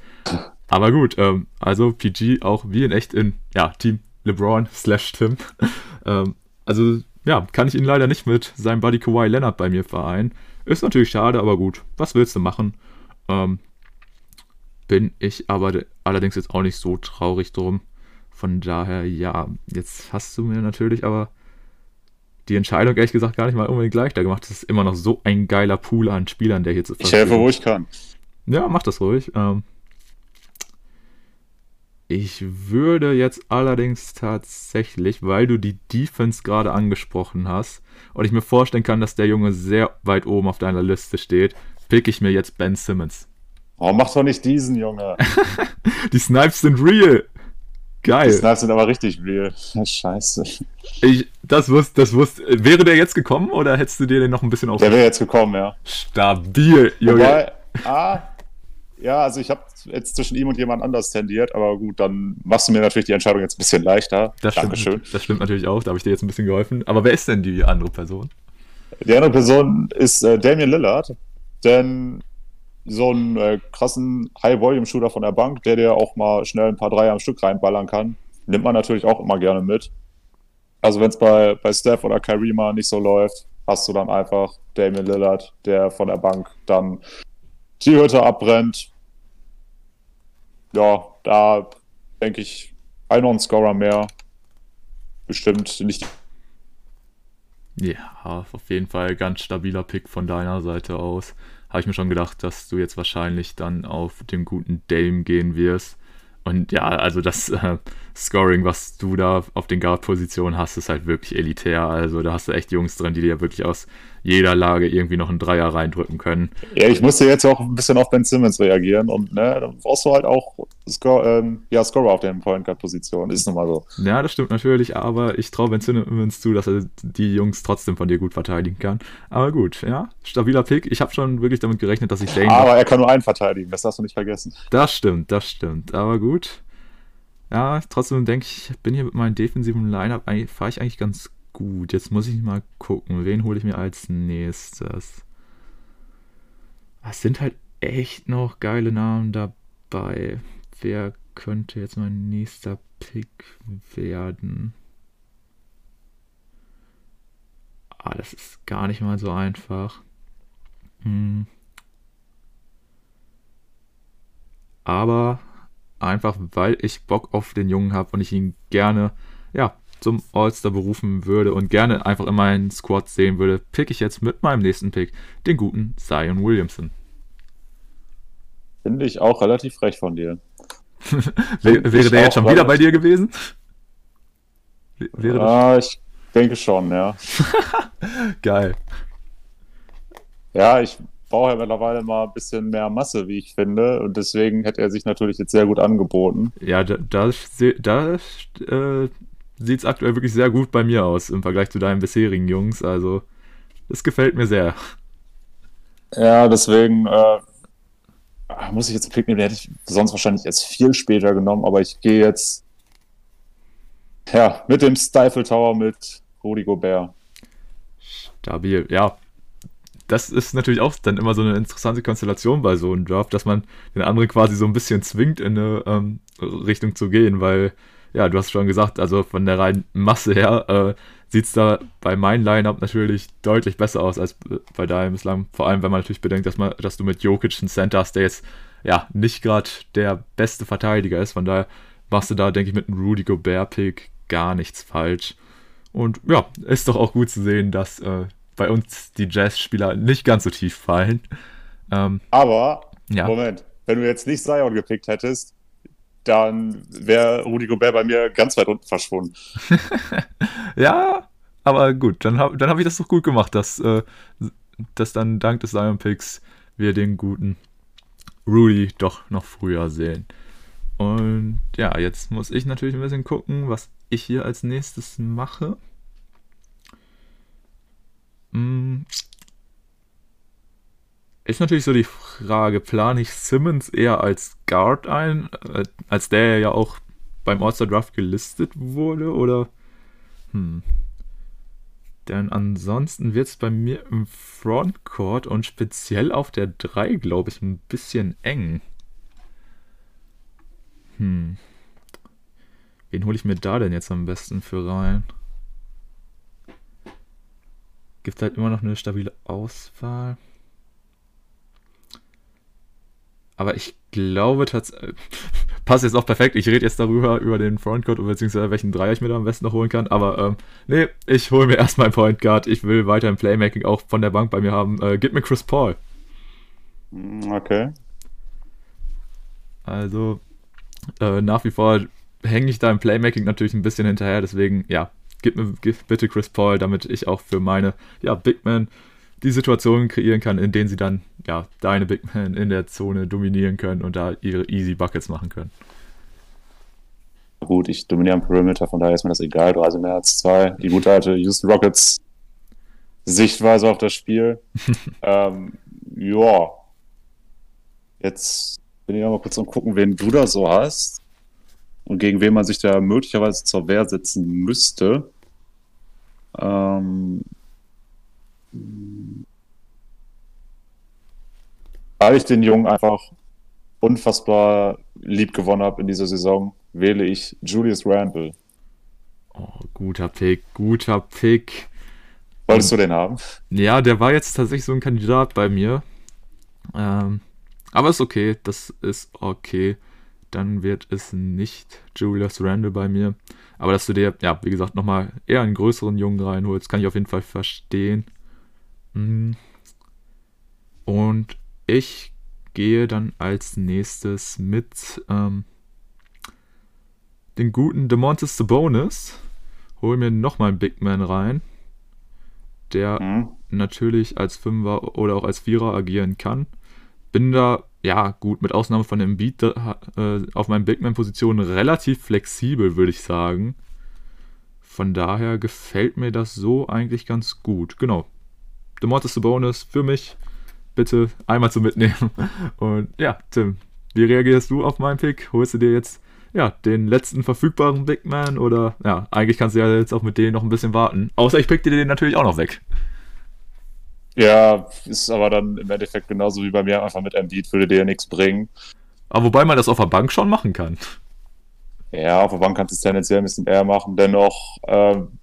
[SPEAKER 2] Aber gut, ähm, also PG auch wie in echt in, ja, Team LeBron (laughs) slash Tim. (laughs) ähm, also ja, kann ich ihn leider nicht mit seinem Buddy Kawhi Leonard bei mir vereinen. Ist natürlich schade, aber gut. Was willst du machen? Ähm, bin ich aber allerdings jetzt auch nicht so traurig drum. Von daher, ja, jetzt hast du mir natürlich aber die Entscheidung ehrlich gesagt gar nicht mal unbedingt leichter gemacht. Es ist immer noch so ein geiler Pool an Spielern, der hier zu
[SPEAKER 3] Ich helfe, wo ich kann.
[SPEAKER 2] Ja, mach das ruhig. Ähm, ich würde jetzt allerdings tatsächlich, weil du die Defense gerade angesprochen hast und ich mir vorstellen kann, dass der Junge sehr weit oben auf deiner Liste steht, pick ich mir jetzt Ben Simmons.
[SPEAKER 3] Oh, mach doch nicht diesen, Junge. (laughs)
[SPEAKER 2] die Snipes sind real. Geil. Die
[SPEAKER 3] Snipes sind aber richtig real. (laughs) Scheiße.
[SPEAKER 2] Ich, das wusste, das wusste. Wäre der jetzt gekommen oder hättest du dir den noch ein bisschen auf?
[SPEAKER 3] Der wäre jetzt gekommen, ja.
[SPEAKER 2] Stabil, Junge. Wobei,
[SPEAKER 3] ah, ja, also ich habe jetzt zwischen ihm und jemand anders tendiert, aber gut, dann machst du mir natürlich die Entscheidung jetzt ein bisschen leichter.
[SPEAKER 2] Das Dankeschön. Stimmt, das stimmt natürlich auch, da habe ich dir jetzt ein bisschen geholfen. Aber wer ist denn die andere Person?
[SPEAKER 3] Die andere Person ist äh, Damian Lillard, denn so einen äh, krassen High-Volume-Shooter von der Bank, der dir auch mal schnell ein paar Dreier am Stück reinballern kann, nimmt man natürlich auch immer gerne mit. Also wenn es bei, bei Steph oder Kyrie mal nicht so läuft, hast du dann einfach Damian Lillard, der von der Bank dann die Hütte abbrennt, ja, da denke ich, ein Non-Scorer mehr. Bestimmt nicht.
[SPEAKER 2] Ja, auf jeden Fall ganz stabiler Pick von deiner Seite aus. Habe ich mir schon gedacht, dass du jetzt wahrscheinlich dann auf den guten Dame gehen wirst. Und ja, also das äh, Scoring, was du da auf den Guard-Positionen hast, ist halt wirklich elitär. Also da hast du echt Jungs drin, die dir wirklich aus jeder Lage irgendwie noch einen Dreier reindrücken können.
[SPEAKER 3] Ja, ich musste jetzt auch ein bisschen auf Ben Simmons reagieren und ne, dann brauchst du halt auch Score, ähm, ja, Scorer auf den Point Guard Position. Ist nun mal so.
[SPEAKER 2] Ja, das stimmt natürlich, aber ich traue Ben Simmons zu, dass er die Jungs trotzdem von dir gut verteidigen kann. Aber gut, ja, stabiler Pick. Ich habe schon wirklich damit gerechnet, dass ich
[SPEAKER 3] Dane. Aber er kann nur einen verteidigen, das darfst du nicht vergessen.
[SPEAKER 2] Das stimmt, das stimmt. Aber gut. Ja, trotzdem denke ich, bin hier mit meinem defensiven Lineup fahre ich eigentlich ganz gut. Jetzt muss ich mal gucken, wen hole ich mir als nächstes. Es sind halt echt noch geile Namen dabei. Wer könnte jetzt mein nächster Pick werden? Ah, das ist gar nicht mal so einfach. Hm. Aber einfach, weil ich Bock auf den Jungen habe und ich ihn gerne, ja, zum All-Star berufen würde und gerne einfach in meinen Squad sehen würde, pick ich jetzt mit meinem nächsten Pick den guten Zion Williamson.
[SPEAKER 3] Finde ich auch relativ frech von dir. (laughs)
[SPEAKER 2] wäre der jetzt schon wieder bei dir gewesen?
[SPEAKER 3] Wäre ah, ich denke schon, ja. (laughs)
[SPEAKER 2] Geil.
[SPEAKER 3] Ja, ich brauche ja mittlerweile mal ein bisschen mehr Masse, wie ich finde. Und deswegen hätte er sich natürlich jetzt sehr gut angeboten.
[SPEAKER 2] Ja, da, da, da äh, sieht es aktuell wirklich sehr gut bei mir aus im Vergleich zu deinen bisherigen Jungs. Also, das gefällt mir sehr.
[SPEAKER 3] Ja, deswegen äh, muss ich jetzt einen Pick nehmen, den hätte ich sonst wahrscheinlich erst viel später genommen, aber ich gehe jetzt ja, mit dem Stifle Tower mit Rudi Gobert.
[SPEAKER 2] Stabil, ja. Das ist natürlich auch dann immer so eine interessante Konstellation bei so einem Draft, dass man den anderen quasi so ein bisschen zwingt, in eine ähm, Richtung zu gehen, weil, ja, du hast schon gesagt, also von der reinen Masse her äh, sieht es da bei meinem Lineup natürlich deutlich besser aus als bei deinem bislang. Vor allem, wenn man natürlich bedenkt, dass, man, dass du mit Jokic einen Center hast, der jetzt ja nicht gerade der beste Verteidiger ist. Von daher machst du da, denke ich, mit einem Rudy Gobert-Pick gar nichts falsch. Und ja, ist doch auch gut zu sehen, dass äh, bei uns die Jazz-Spieler nicht ganz so tief fallen.
[SPEAKER 3] Ähm, Aber, ja. Moment, wenn du jetzt nicht Zion gepickt hättest, dann wäre Rudi Gobert bei mir ganz weit unten verschwunden. (laughs)
[SPEAKER 2] ja, aber gut, dann habe dann hab ich das doch gut gemacht, dass, äh, dass dann dank des Zion-Picks wir den guten Rudy doch noch früher sehen. Und ja, jetzt muss ich natürlich ein bisschen gucken, was ich hier als nächstes mache. Hm. Ist natürlich so die Frage, plane ich Simmons eher als Guard ein, äh, als der ja auch beim All-Star Draft gelistet wurde, oder? Hm. Denn ansonsten wird es bei mir im Frontcourt und speziell auf der 3, glaube ich, ein bisschen eng. Hm. Wen hole ich mir da denn jetzt am besten für rein? Gibt halt immer noch eine stabile Auswahl. Aber ich glaube tatsächlich. (laughs) Passt jetzt auch perfekt. Ich rede jetzt darüber, über den Frontcourt, beziehungsweise welchen Dreier ich mir da am besten noch holen kann. Aber ähm, nee, ich hole mir (laughs) erstmal einen Point Guard. Ich will weiter im Playmaking auch von der Bank bei mir haben. Äh, gib mir Chris Paul.
[SPEAKER 3] Okay.
[SPEAKER 2] Also, äh, nach wie vor hänge ich da im Playmaking natürlich ein bisschen hinterher, deswegen, ja, gib mir gib bitte Chris Paul, damit ich auch für meine, ja, Big Men die Situationen kreieren kann, in denen sie dann, ja, deine Big Men in der Zone dominieren können und da ihre Easy Buckets machen können.
[SPEAKER 3] Gut, ich dominiere am Perimeter, von daher ist mir das egal, du hast mehr als zwei. Die gute alte Houston Rockets Sichtweise auf das Spiel. (laughs) ähm, ja. Jetzt bin ich mal kurz am gucken, wen du da so hast und gegen wen man sich da möglicherweise zur Wehr setzen müsste. Ähm, weil ich den Jungen einfach unfassbar lieb gewonnen habe in dieser Saison, wähle ich Julius Randle.
[SPEAKER 2] Oh, guter Pick, guter Pick.
[SPEAKER 3] Wolltest du den haben?
[SPEAKER 2] Ja, der war jetzt tatsächlich so ein Kandidat bei mir. Ähm, aber ist okay, das ist okay dann wird es nicht Julius Randle bei mir. Aber dass du dir, ja, wie gesagt, nochmal eher einen größeren Jungen reinholst, kann ich auf jeden Fall verstehen. Mhm. Und ich gehe dann als nächstes mit ähm, den guten DeMontis Sabonis. Hol mir nochmal einen Big Man rein, der mhm. natürlich als Fünfer oder auch als Vierer agieren kann. Bin da ja, gut, mit Ausnahme von dem Beat äh, auf meinen Bigman-Positionen relativ flexibel, würde ich sagen. Von daher gefällt mir das so eigentlich ganz gut. Genau. The Mortis Bonus für mich. Bitte einmal zu mitnehmen. Und ja, Tim, wie reagierst du auf meinen Pick? Holst du dir jetzt ja, den letzten verfügbaren Big Man oder ja, eigentlich kannst du ja jetzt auch mit denen noch ein bisschen warten. Außer ich pick dir den natürlich auch noch weg.
[SPEAKER 3] Ja, ist aber dann im Endeffekt genauso wie bei mir einfach mit Embiid, würde dir ja nichts bringen.
[SPEAKER 2] Aber wobei man das auf der Bank schon machen kann.
[SPEAKER 3] Ja, auf der Bank kannst du es tendenziell ein bisschen eher machen. Dennoch, ähm,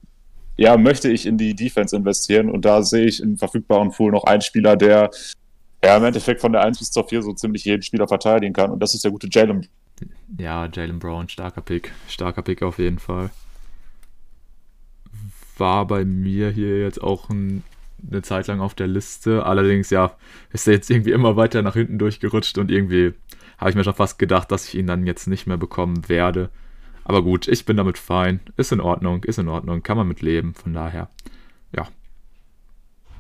[SPEAKER 3] ja, möchte ich in die Defense investieren und da sehe ich im verfügbaren Pool noch einen Spieler, der ja im Endeffekt von der 1 bis zur 4 so ziemlich jeden Spieler verteidigen kann und das ist der gute Jalen.
[SPEAKER 2] Ja, Jalen Brown, starker Pick. Starker Pick auf jeden Fall. War bei mir hier jetzt auch ein eine Zeit lang auf der Liste. Allerdings, ja, ist er jetzt irgendwie immer weiter nach hinten durchgerutscht und irgendwie habe ich mir schon fast gedacht, dass ich ihn dann jetzt nicht mehr bekommen werde. Aber gut, ich bin damit fein. Ist in Ordnung, ist in Ordnung, kann man mit leben. Von daher, ja.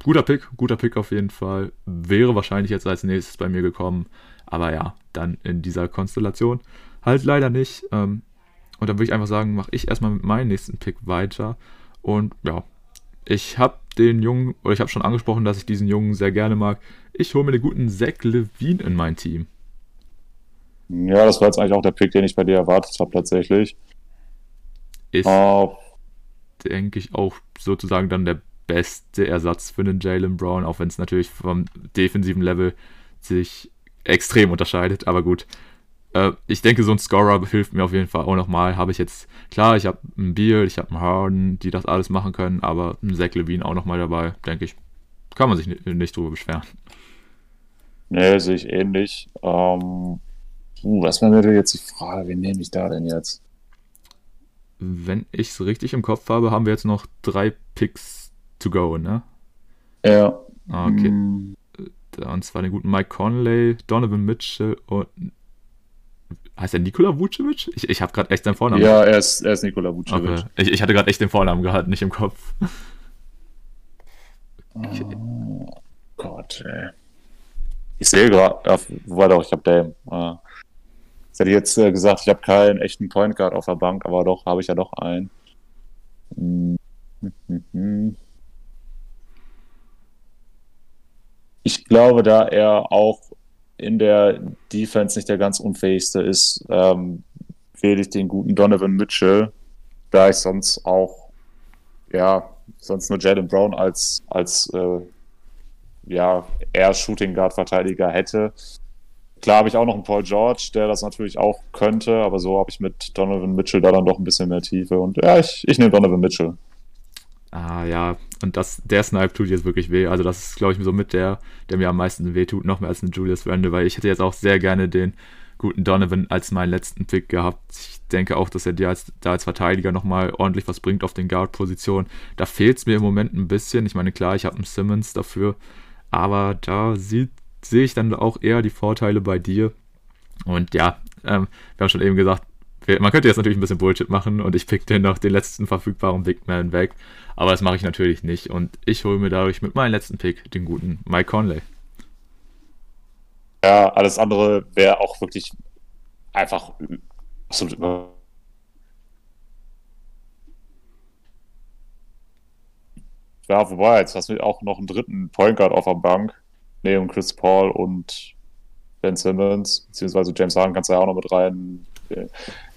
[SPEAKER 2] Guter Pick, guter Pick auf jeden Fall. Wäre wahrscheinlich jetzt als nächstes bei mir gekommen. Aber ja, dann in dieser Konstellation halt leider nicht. Ähm, und dann würde ich einfach sagen, mache ich erstmal mit meinem nächsten Pick weiter. Und ja, ich habe den Jungen, oder ich habe schon angesprochen, dass ich diesen Jungen sehr gerne mag. Ich hole mir den guten Zach Levine in mein Team.
[SPEAKER 3] Ja, das war jetzt eigentlich auch der Pick, den ich bei dir erwartet habe, tatsächlich.
[SPEAKER 2] Ist, uh, denke ich, auch sozusagen dann der beste Ersatz für den Jalen Brown, auch wenn es natürlich vom defensiven Level sich extrem unterscheidet. Aber gut, äh, ich denke, so ein Scorer hilft mir auf jeden Fall auch nochmal. Habe ich jetzt, klar, ich habe einen Beal, ich habe einen Harden, die das alles machen können, aber ein Zach Levine auch nochmal dabei, denke ich, kann man sich nicht, nicht drüber beschweren.
[SPEAKER 3] Nee, sehe ich ähnlich. Ähm, uh, was wäre jetzt die Frage, wen nehme ich da denn jetzt?
[SPEAKER 2] Wenn ich es richtig im Kopf habe, haben wir jetzt noch drei Picks to go, ne?
[SPEAKER 3] Ja.
[SPEAKER 2] Ah, okay. Mm. Und zwar den guten Mike Conley, Donovan Mitchell und Heißt er Nikola Vucevic? Ich, ich habe gerade echt den Vornamen.
[SPEAKER 3] Ja, er ist, er ist Nikola Vucevic. Okay.
[SPEAKER 2] Ich, ich hatte gerade echt den Vornamen gehabt, nicht im Kopf.
[SPEAKER 3] Okay. Oh Gott, ey. Ich sehe gerade, wobei doch, ich habe Dame. Ah. Ich hätte jetzt äh, gesagt, ich habe keinen echten Point Guard auf der Bank, aber doch, habe ich ja doch einen. Ich glaube, da er auch in der Defense nicht der ganz unfähigste ist, ähm, wähle ich den guten Donovan Mitchell, da ich sonst auch, ja, sonst nur Jalen Brown als, als äh, ja, eher Shooting Guard Verteidiger hätte. Klar habe ich auch noch einen Paul George, der das natürlich auch könnte, aber so habe ich mit Donovan Mitchell da dann doch ein bisschen mehr Tiefe. Und ja, ich, ich nehme Donovan Mitchell.
[SPEAKER 2] Ah ja, und das, der Snipe tut jetzt wirklich weh. Also das ist, glaube ich, so mit der, der mir am meisten weh tut, noch mehr als ein Julius Randle, weil ich hätte jetzt auch sehr gerne den guten Donovan als meinen letzten Pick gehabt. Ich denke auch, dass er dir als, da als Verteidiger nochmal ordentlich was bringt auf den Guard-Positionen. Da fehlt es mir im Moment ein bisschen. Ich meine, klar, ich habe einen Simmons dafür, aber da sehe ich dann auch eher die Vorteile bei dir. Und ja, ähm, wir haben schon eben gesagt, man könnte jetzt natürlich ein bisschen Bullshit machen und ich pick den noch den letzten verfügbaren Big Man weg. Aber das mache ich natürlich nicht. Und ich hole mir dadurch mit meinem letzten Pick den guten Mike Conley.
[SPEAKER 3] Ja, alles andere wäre auch wirklich einfach absolut über. Ja, wobei, jetzt hast du auch noch einen dritten Point Guard auf der Bank. Neben Chris Paul und Ben Simmons, beziehungsweise James Harden kannst du ja auch noch mit rein.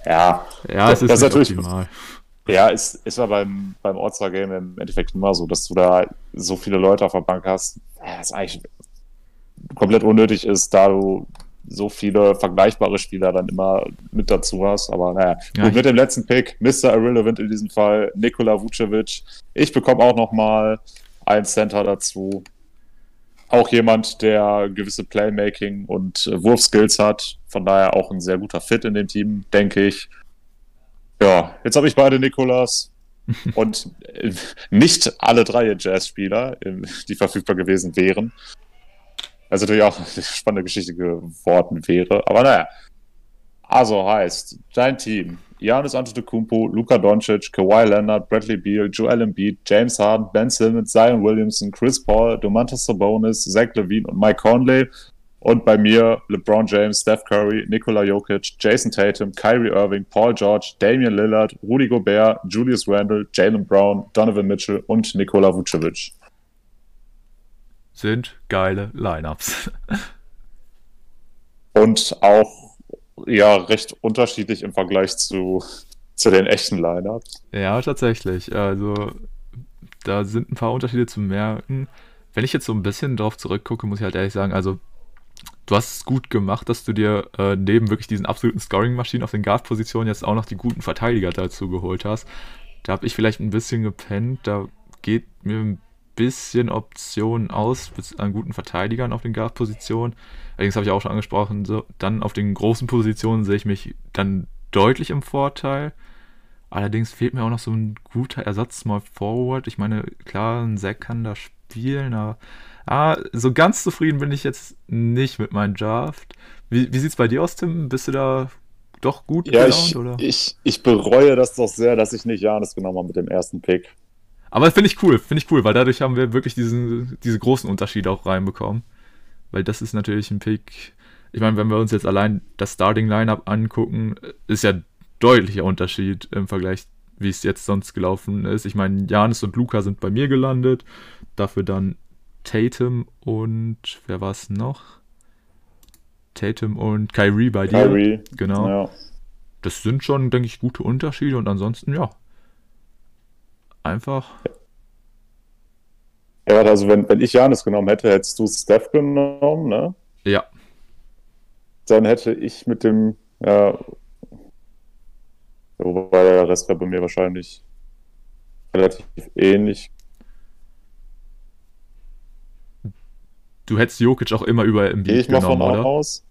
[SPEAKER 3] Ja,
[SPEAKER 2] ja es ist das ist natürlich optimal.
[SPEAKER 3] Ja, ist, ist ja beim, beim All-Star-Game im Endeffekt immer so, dass du da so viele Leute auf der Bank hast, was eigentlich komplett unnötig ist, da du so viele vergleichbare Spieler dann immer mit dazu hast. Aber naja, ja, mit dem letzten Pick, Mr. Irrelevant in diesem Fall, Nikola Vucevic. Ich bekomme auch nochmal einen Center dazu. Auch jemand, der gewisse Playmaking und Wurfskills hat. Von daher auch ein sehr guter Fit in dem Team, denke ich. Ja, jetzt habe ich beide Nikolas (laughs) und äh, nicht alle drei Jazzspieler, ähm, die verfügbar gewesen wären. Also natürlich auch eine spannende Geschichte geworden wäre. Aber naja. Also heißt, dein Team, Janis Antetokounmpo, Luka Doncic, Kawhi Leonard, Bradley Beal, Joel Embiid, James Harden, Ben Simmons, Zion Williamson, Chris Paul, Domantas Sabonis, Zach Levine und Mike Conley und bei mir LeBron James, Steph Curry, Nikola Jokic, Jason Tatum, Kyrie Irving, Paul George, Damian Lillard, Rudy Gobert, Julius Randle, Jalen Brown, Donovan Mitchell und Nikola Vucevic.
[SPEAKER 2] Sind geile Lineups. (laughs)
[SPEAKER 3] und auch ja recht unterschiedlich im Vergleich zu, zu den echten Lineups.
[SPEAKER 2] Ja, tatsächlich. Also da sind ein paar Unterschiede zu merken. Wenn ich jetzt so ein bisschen drauf zurückgucke, muss ich halt ehrlich sagen, also du hast es gut gemacht, dass du dir äh, neben wirklich diesen absoluten Scoring-Maschinen auf den Guard-Positionen jetzt auch noch die guten Verteidiger dazu geholt hast. Da habe ich vielleicht ein bisschen gepennt. Da geht mir ein bisschen Optionen aus an guten Verteidigern auf den Guard-Positionen. Allerdings habe ich auch schon angesprochen, so, dann auf den großen Positionen sehe ich mich dann deutlich im Vorteil. Allerdings fehlt mir auch noch so ein guter Ersatz mal Forward. Ich meine, klar, ein Zack kann da spielen aber ah, so ganz zufrieden bin ich jetzt nicht mit meinem Draft. Wie, wie sieht es bei dir aus, Tim? Bist du da doch gut
[SPEAKER 3] ja, gelaunt, ich, oder? Ich, ich bereue das doch sehr, dass ich nicht Janis genommen habe mit dem ersten Pick.
[SPEAKER 2] Aber finde ich cool, finde ich cool, weil dadurch haben wir wirklich diesen, diese großen Unterschiede auch reinbekommen. Weil das ist natürlich ein Pick. Ich meine, wenn wir uns jetzt allein das Starting Lineup angucken, ist ja deutlicher Unterschied im Vergleich, wie es jetzt sonst gelaufen ist. Ich meine, Janis und Luca sind bei mir gelandet. Dafür dann Tatum und wer war es noch? Tatum und Kyrie bei dir. Kyrie. Genau. Ja. Das sind schon, denke ich, gute Unterschiede und ansonsten, ja, einfach.
[SPEAKER 3] Ja, also wenn, wenn ich Janis genommen hätte, hättest du Steph genommen, ne?
[SPEAKER 2] Ja.
[SPEAKER 3] Dann hätte ich mit dem, ja, wobei der Rest wäre bei mir wahrscheinlich relativ ähnlich.
[SPEAKER 2] Du hättest Jokic auch immer über Embiid ich genommen, mal von oder? Aus.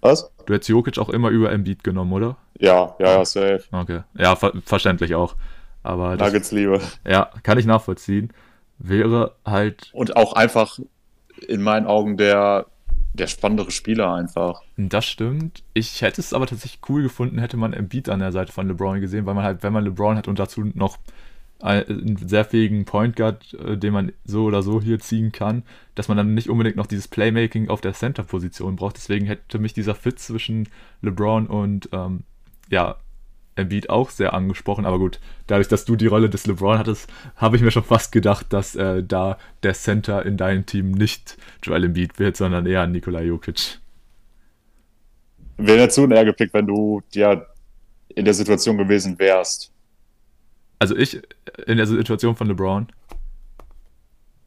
[SPEAKER 3] Was?
[SPEAKER 2] Du hättest Jokic auch immer über Embiid genommen, oder?
[SPEAKER 3] Ja, ja, ja, safe.
[SPEAKER 2] Okay. Ja, ver verständlich auch. Aber
[SPEAKER 3] das, Nuggets Liebe.
[SPEAKER 2] Ja, kann ich nachvollziehen. Wäre halt.
[SPEAKER 3] Und auch einfach in meinen Augen der, der spannendere Spieler einfach.
[SPEAKER 2] Das stimmt. Ich hätte es aber tatsächlich cool gefunden, hätte man Embiid an der Seite von LeBron gesehen, weil man halt, wenn man LeBron hat und dazu noch einen sehr fähigen Point Guard, äh, den man so oder so hier ziehen kann, dass man dann nicht unbedingt noch dieses Playmaking auf der Center-Position braucht. Deswegen hätte mich dieser Fit zwischen LeBron und ähm, ja, Embiid auch sehr angesprochen, aber gut, dadurch, dass du die Rolle des LeBron hattest, habe ich mir schon fast gedacht, dass äh, da der Center in deinem Team nicht Joel Embiid wird, sondern eher Nikola Jokic.
[SPEAKER 3] Wäre dazu näher gepickt, wenn du ja in der Situation gewesen wärst.
[SPEAKER 2] Also ich in der Situation von LeBron.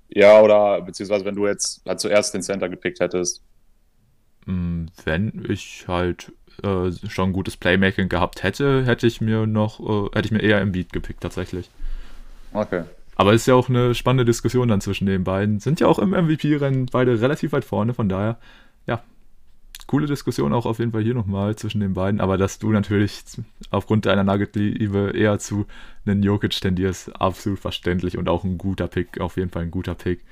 [SPEAKER 3] Ja, oder beziehungsweise wenn du jetzt halt zuerst den Center gepickt hättest.
[SPEAKER 2] Mm, wenn ich halt äh, schon gutes Playmaking gehabt hätte, hätte ich mir noch, äh, hätte ich mir eher im Beat gepickt tatsächlich.
[SPEAKER 3] Okay.
[SPEAKER 2] Aber es ist ja auch eine spannende Diskussion dann zwischen den beiden. Sind ja auch im MVP-Rennen beide relativ weit vorne, von daher, ja, coole Diskussion auch auf jeden Fall hier nochmal zwischen den beiden. Aber dass du natürlich aufgrund deiner Nugget-Liebe eher zu einem Jokic tendierst, absolut verständlich und auch ein guter Pick, auf jeden Fall ein guter Pick.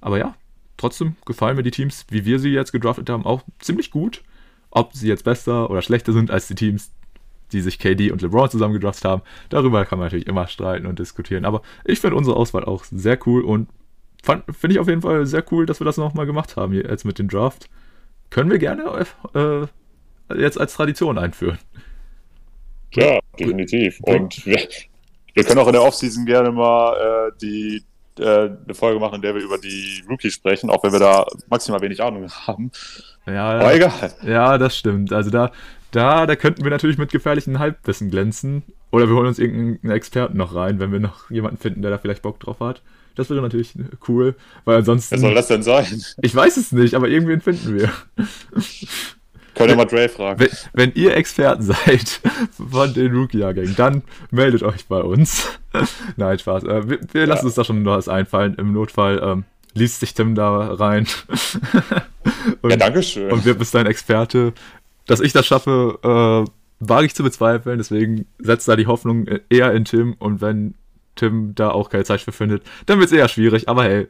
[SPEAKER 2] Aber ja, trotzdem gefallen mir die Teams, wie wir sie jetzt gedraftet haben, auch ziemlich gut. Ob sie jetzt besser oder schlechter sind als die Teams, die sich KD und LeBron zusammen gedraftet haben, darüber kann man natürlich immer streiten und diskutieren. Aber ich finde unsere Auswahl auch sehr cool und finde ich auf jeden Fall sehr cool, dass wir das nochmal gemacht haben jetzt mit dem Draft. Können wir gerne äh, jetzt als Tradition einführen.
[SPEAKER 3] Ja, definitiv. Und wir, wir können auch in der Offseason gerne mal äh, die äh, eine Folge machen, in der wir über die Rookies sprechen, auch wenn wir da maximal wenig Ahnung haben.
[SPEAKER 2] Ja, Aber egal. Ja, das stimmt. Also da, da, da könnten wir natürlich mit gefährlichen Halbwissen glänzen. Oder wir holen uns irgendeinen Experten noch rein, wenn wir noch jemanden finden, der da vielleicht Bock drauf hat. Das wäre natürlich cool, weil ansonsten.
[SPEAKER 3] Wer soll das denn sein?
[SPEAKER 2] Ich weiß es nicht, aber irgendwen finden wir.
[SPEAKER 3] Können wir mal Dre fragen.
[SPEAKER 2] Wenn, wenn, ihr Experten (laughs) seid von den Rookie-Jahrgängen, dann meldet euch bei uns. Nein, Spaß. Äh, wir, wir lassen uns da schon noch was einfallen. Im Notfall ähm, liest sich Tim da rein. (laughs)
[SPEAKER 3] und, ja, danke schön.
[SPEAKER 2] Und wird bis dein Experte. Dass ich das schaffe, äh, wage ich zu bezweifeln. Deswegen setzt da die Hoffnung eher in Tim. Und wenn Tim da auch keine Zeit für findet, dann wird es eher schwierig. Aber hey,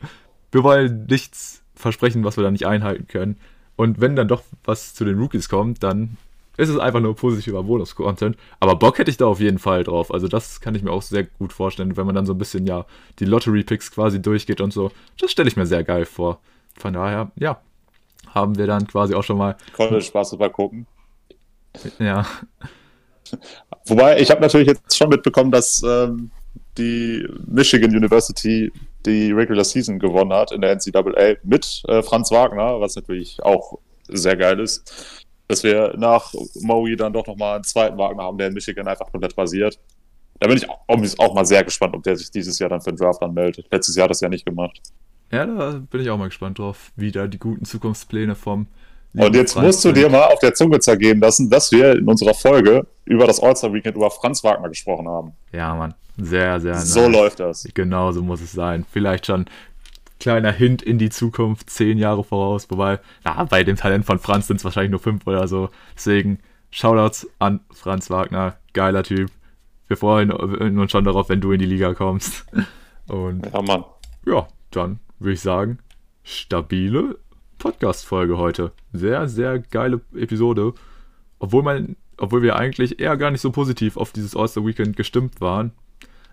[SPEAKER 2] wir wollen nichts versprechen, was wir da nicht einhalten können. Und wenn dann doch was zu den Rookies kommt, dann ist es einfach nur positiver Bonus-Content. Aber Bock hätte ich da auf jeden Fall drauf. Also das kann ich mir auch sehr gut vorstellen, wenn man dann so ein bisschen, ja, die Lottery-Picks quasi durchgeht und so. Das stelle ich mir sehr geil vor. Von daher, ja, haben wir dann quasi auch schon mal...
[SPEAKER 3] Konnte Spaß dabei gucken.
[SPEAKER 2] Ja. (laughs)
[SPEAKER 3] Wobei, ich habe natürlich jetzt schon mitbekommen, dass ähm, die Michigan University die Regular Season gewonnen hat in der NCAA mit äh, Franz Wagner, was natürlich auch sehr geil ist. Dass wir nach Maui dann doch nochmal einen zweiten Wagner haben, der in Michigan einfach komplett basiert. Da bin ich auch, auch mal sehr gespannt, ob der sich dieses Jahr dann für den Draft anmeldet. Letztes Jahr hat das ja nicht gemacht.
[SPEAKER 2] Ja, da bin ich auch mal gespannt drauf, wie da die guten Zukunftspläne vom
[SPEAKER 3] und jetzt musst du dir mal auf der Zunge zergeben lassen, dass wir in unserer Folge über das All-Star-Weekend über Franz Wagner gesprochen haben.
[SPEAKER 2] Ja, Mann. Sehr, sehr
[SPEAKER 3] So nice. läuft das.
[SPEAKER 2] Genau, so muss es sein. Vielleicht schon kleiner Hint in die Zukunft, zehn Jahre voraus. Wobei, ja, bei dem Talent von Franz sind es wahrscheinlich nur fünf oder so. Deswegen, Shoutouts an Franz Wagner. Geiler Typ. Wir freuen uns schon darauf, wenn du in die Liga kommst. (laughs) Und
[SPEAKER 3] ja, Mann.
[SPEAKER 2] ja, dann würde ich sagen, stabile Podcast-Folge heute. Sehr, sehr geile Episode. Obwohl, man, obwohl wir eigentlich eher gar nicht so positiv auf dieses All-Star-Weekend gestimmt waren.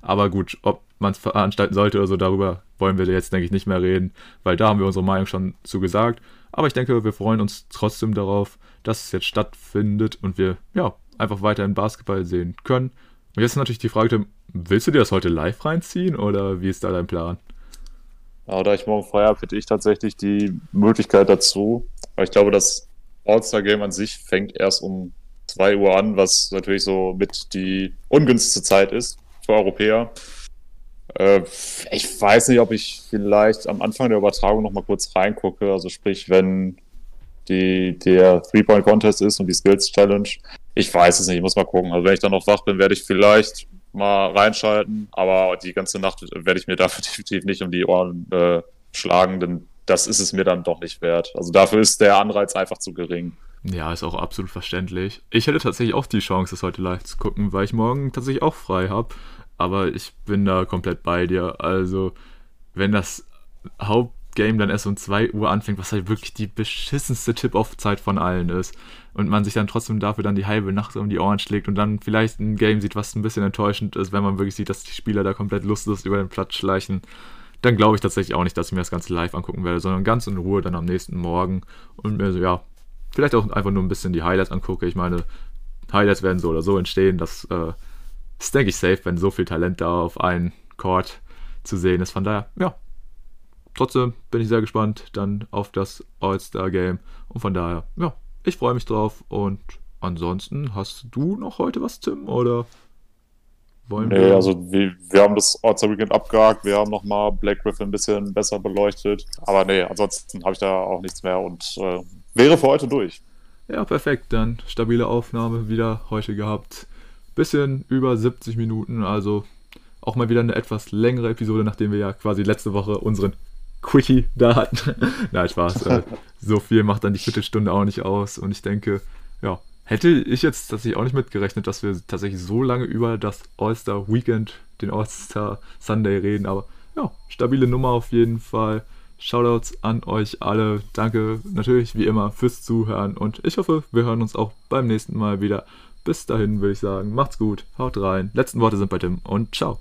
[SPEAKER 2] Aber gut, ob man es veranstalten sollte oder so, darüber wollen wir jetzt, denke ich, nicht mehr reden, weil da haben wir unsere Meinung schon zu gesagt. Aber ich denke, wir freuen uns trotzdem darauf, dass es jetzt stattfindet und wir ja einfach weiter in Basketball sehen können. Und jetzt ist natürlich die Frage, willst du dir das heute live reinziehen oder wie ist da dein Plan?
[SPEAKER 3] Ja, da ich morgen frei habe, hätte ich tatsächlich die Möglichkeit dazu. Weil ich glaube, das All-Star-Game an sich fängt erst um 2 Uhr an, was natürlich so mit die ungünstigste Zeit ist für Europäer. Äh, ich weiß nicht, ob ich vielleicht am Anfang der Übertragung noch mal kurz reingucke. Also sprich, wenn die, der Three-Point-Contest ist und die Skills-Challenge. Ich weiß es nicht, ich muss mal gucken. Also wenn ich dann noch wach bin, werde ich vielleicht mal reinschalten, aber die ganze Nacht werde ich mir dafür (laughs) definitiv nicht um die Ohren äh, schlagen, denn das ist es mir dann doch nicht wert. Also dafür ist der Anreiz einfach zu gering.
[SPEAKER 2] Ja, ist auch absolut verständlich. Ich hätte tatsächlich auch die Chance, das heute live zu gucken, weil ich morgen tatsächlich auch frei habe. Aber ich bin da komplett bei dir. Also, wenn das Hauptgame dann erst um 2 Uhr anfängt, was halt wirklich die beschissenste Tip-Off-Zeit von allen ist, und man sich dann trotzdem dafür dann die halbe Nacht um die Ohren schlägt und dann vielleicht ein Game sieht, was ein bisschen enttäuschend ist, wenn man wirklich sieht, dass die Spieler da komplett lustlos über den Platz schleichen, dann glaube ich tatsächlich auch nicht, dass ich mir das Ganze live angucken werde, sondern ganz in Ruhe dann am nächsten Morgen und mir so, ja, vielleicht auch einfach nur ein bisschen die Highlights angucke. Ich meine, Highlights werden so oder so entstehen. Das äh, ist, denke ich, safe, wenn so viel Talent da auf einen Court zu sehen ist. Von daher, ja. Trotzdem bin ich sehr gespannt dann auf das All-Star-Game. Und von daher, ja, ich freue mich drauf. Und ansonsten, hast du noch heute was, Tim? Oder
[SPEAKER 3] wollen nee, wir? also wir, wir haben das All-Star Weekend abgehakt. Wir haben nochmal Black Griffin ein bisschen besser beleuchtet. Aber nee, ansonsten habe ich da auch nichts mehr und äh, wäre für heute durch.
[SPEAKER 2] Ja, perfekt. Dann stabile Aufnahme wieder heute gehabt. Bisschen über 70 Minuten, also auch mal wieder eine etwas längere Episode, nachdem wir ja quasi letzte Woche unseren Quickie da hatten. (laughs) Nein, Spaß. Äh, so viel macht dann die Viertelstunde auch nicht aus. Und ich denke, ja, hätte ich jetzt tatsächlich auch nicht mitgerechnet, dass wir tatsächlich so lange über das All-Star Weekend, den All-Star Sunday reden. Aber ja, stabile Nummer auf jeden Fall. Shoutouts an euch alle. Danke natürlich wie immer fürs Zuhören und ich hoffe, wir hören uns auch beim nächsten Mal wieder. Bis dahin würde ich sagen, macht's gut, haut rein. Letzten Worte sind bei Tim und ciao.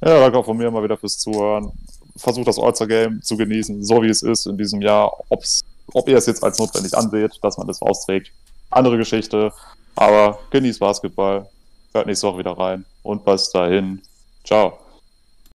[SPEAKER 3] Ja, danke auch von mir mal wieder fürs Zuhören. Versucht das All-Star-Game zu genießen, so wie es ist in diesem Jahr. Ob's, ob ihr es jetzt als notwendig anseht, dass man das austrägt, andere Geschichte. Aber genießt Basketball, hört nächste Woche wieder rein und bis dahin. Ciao.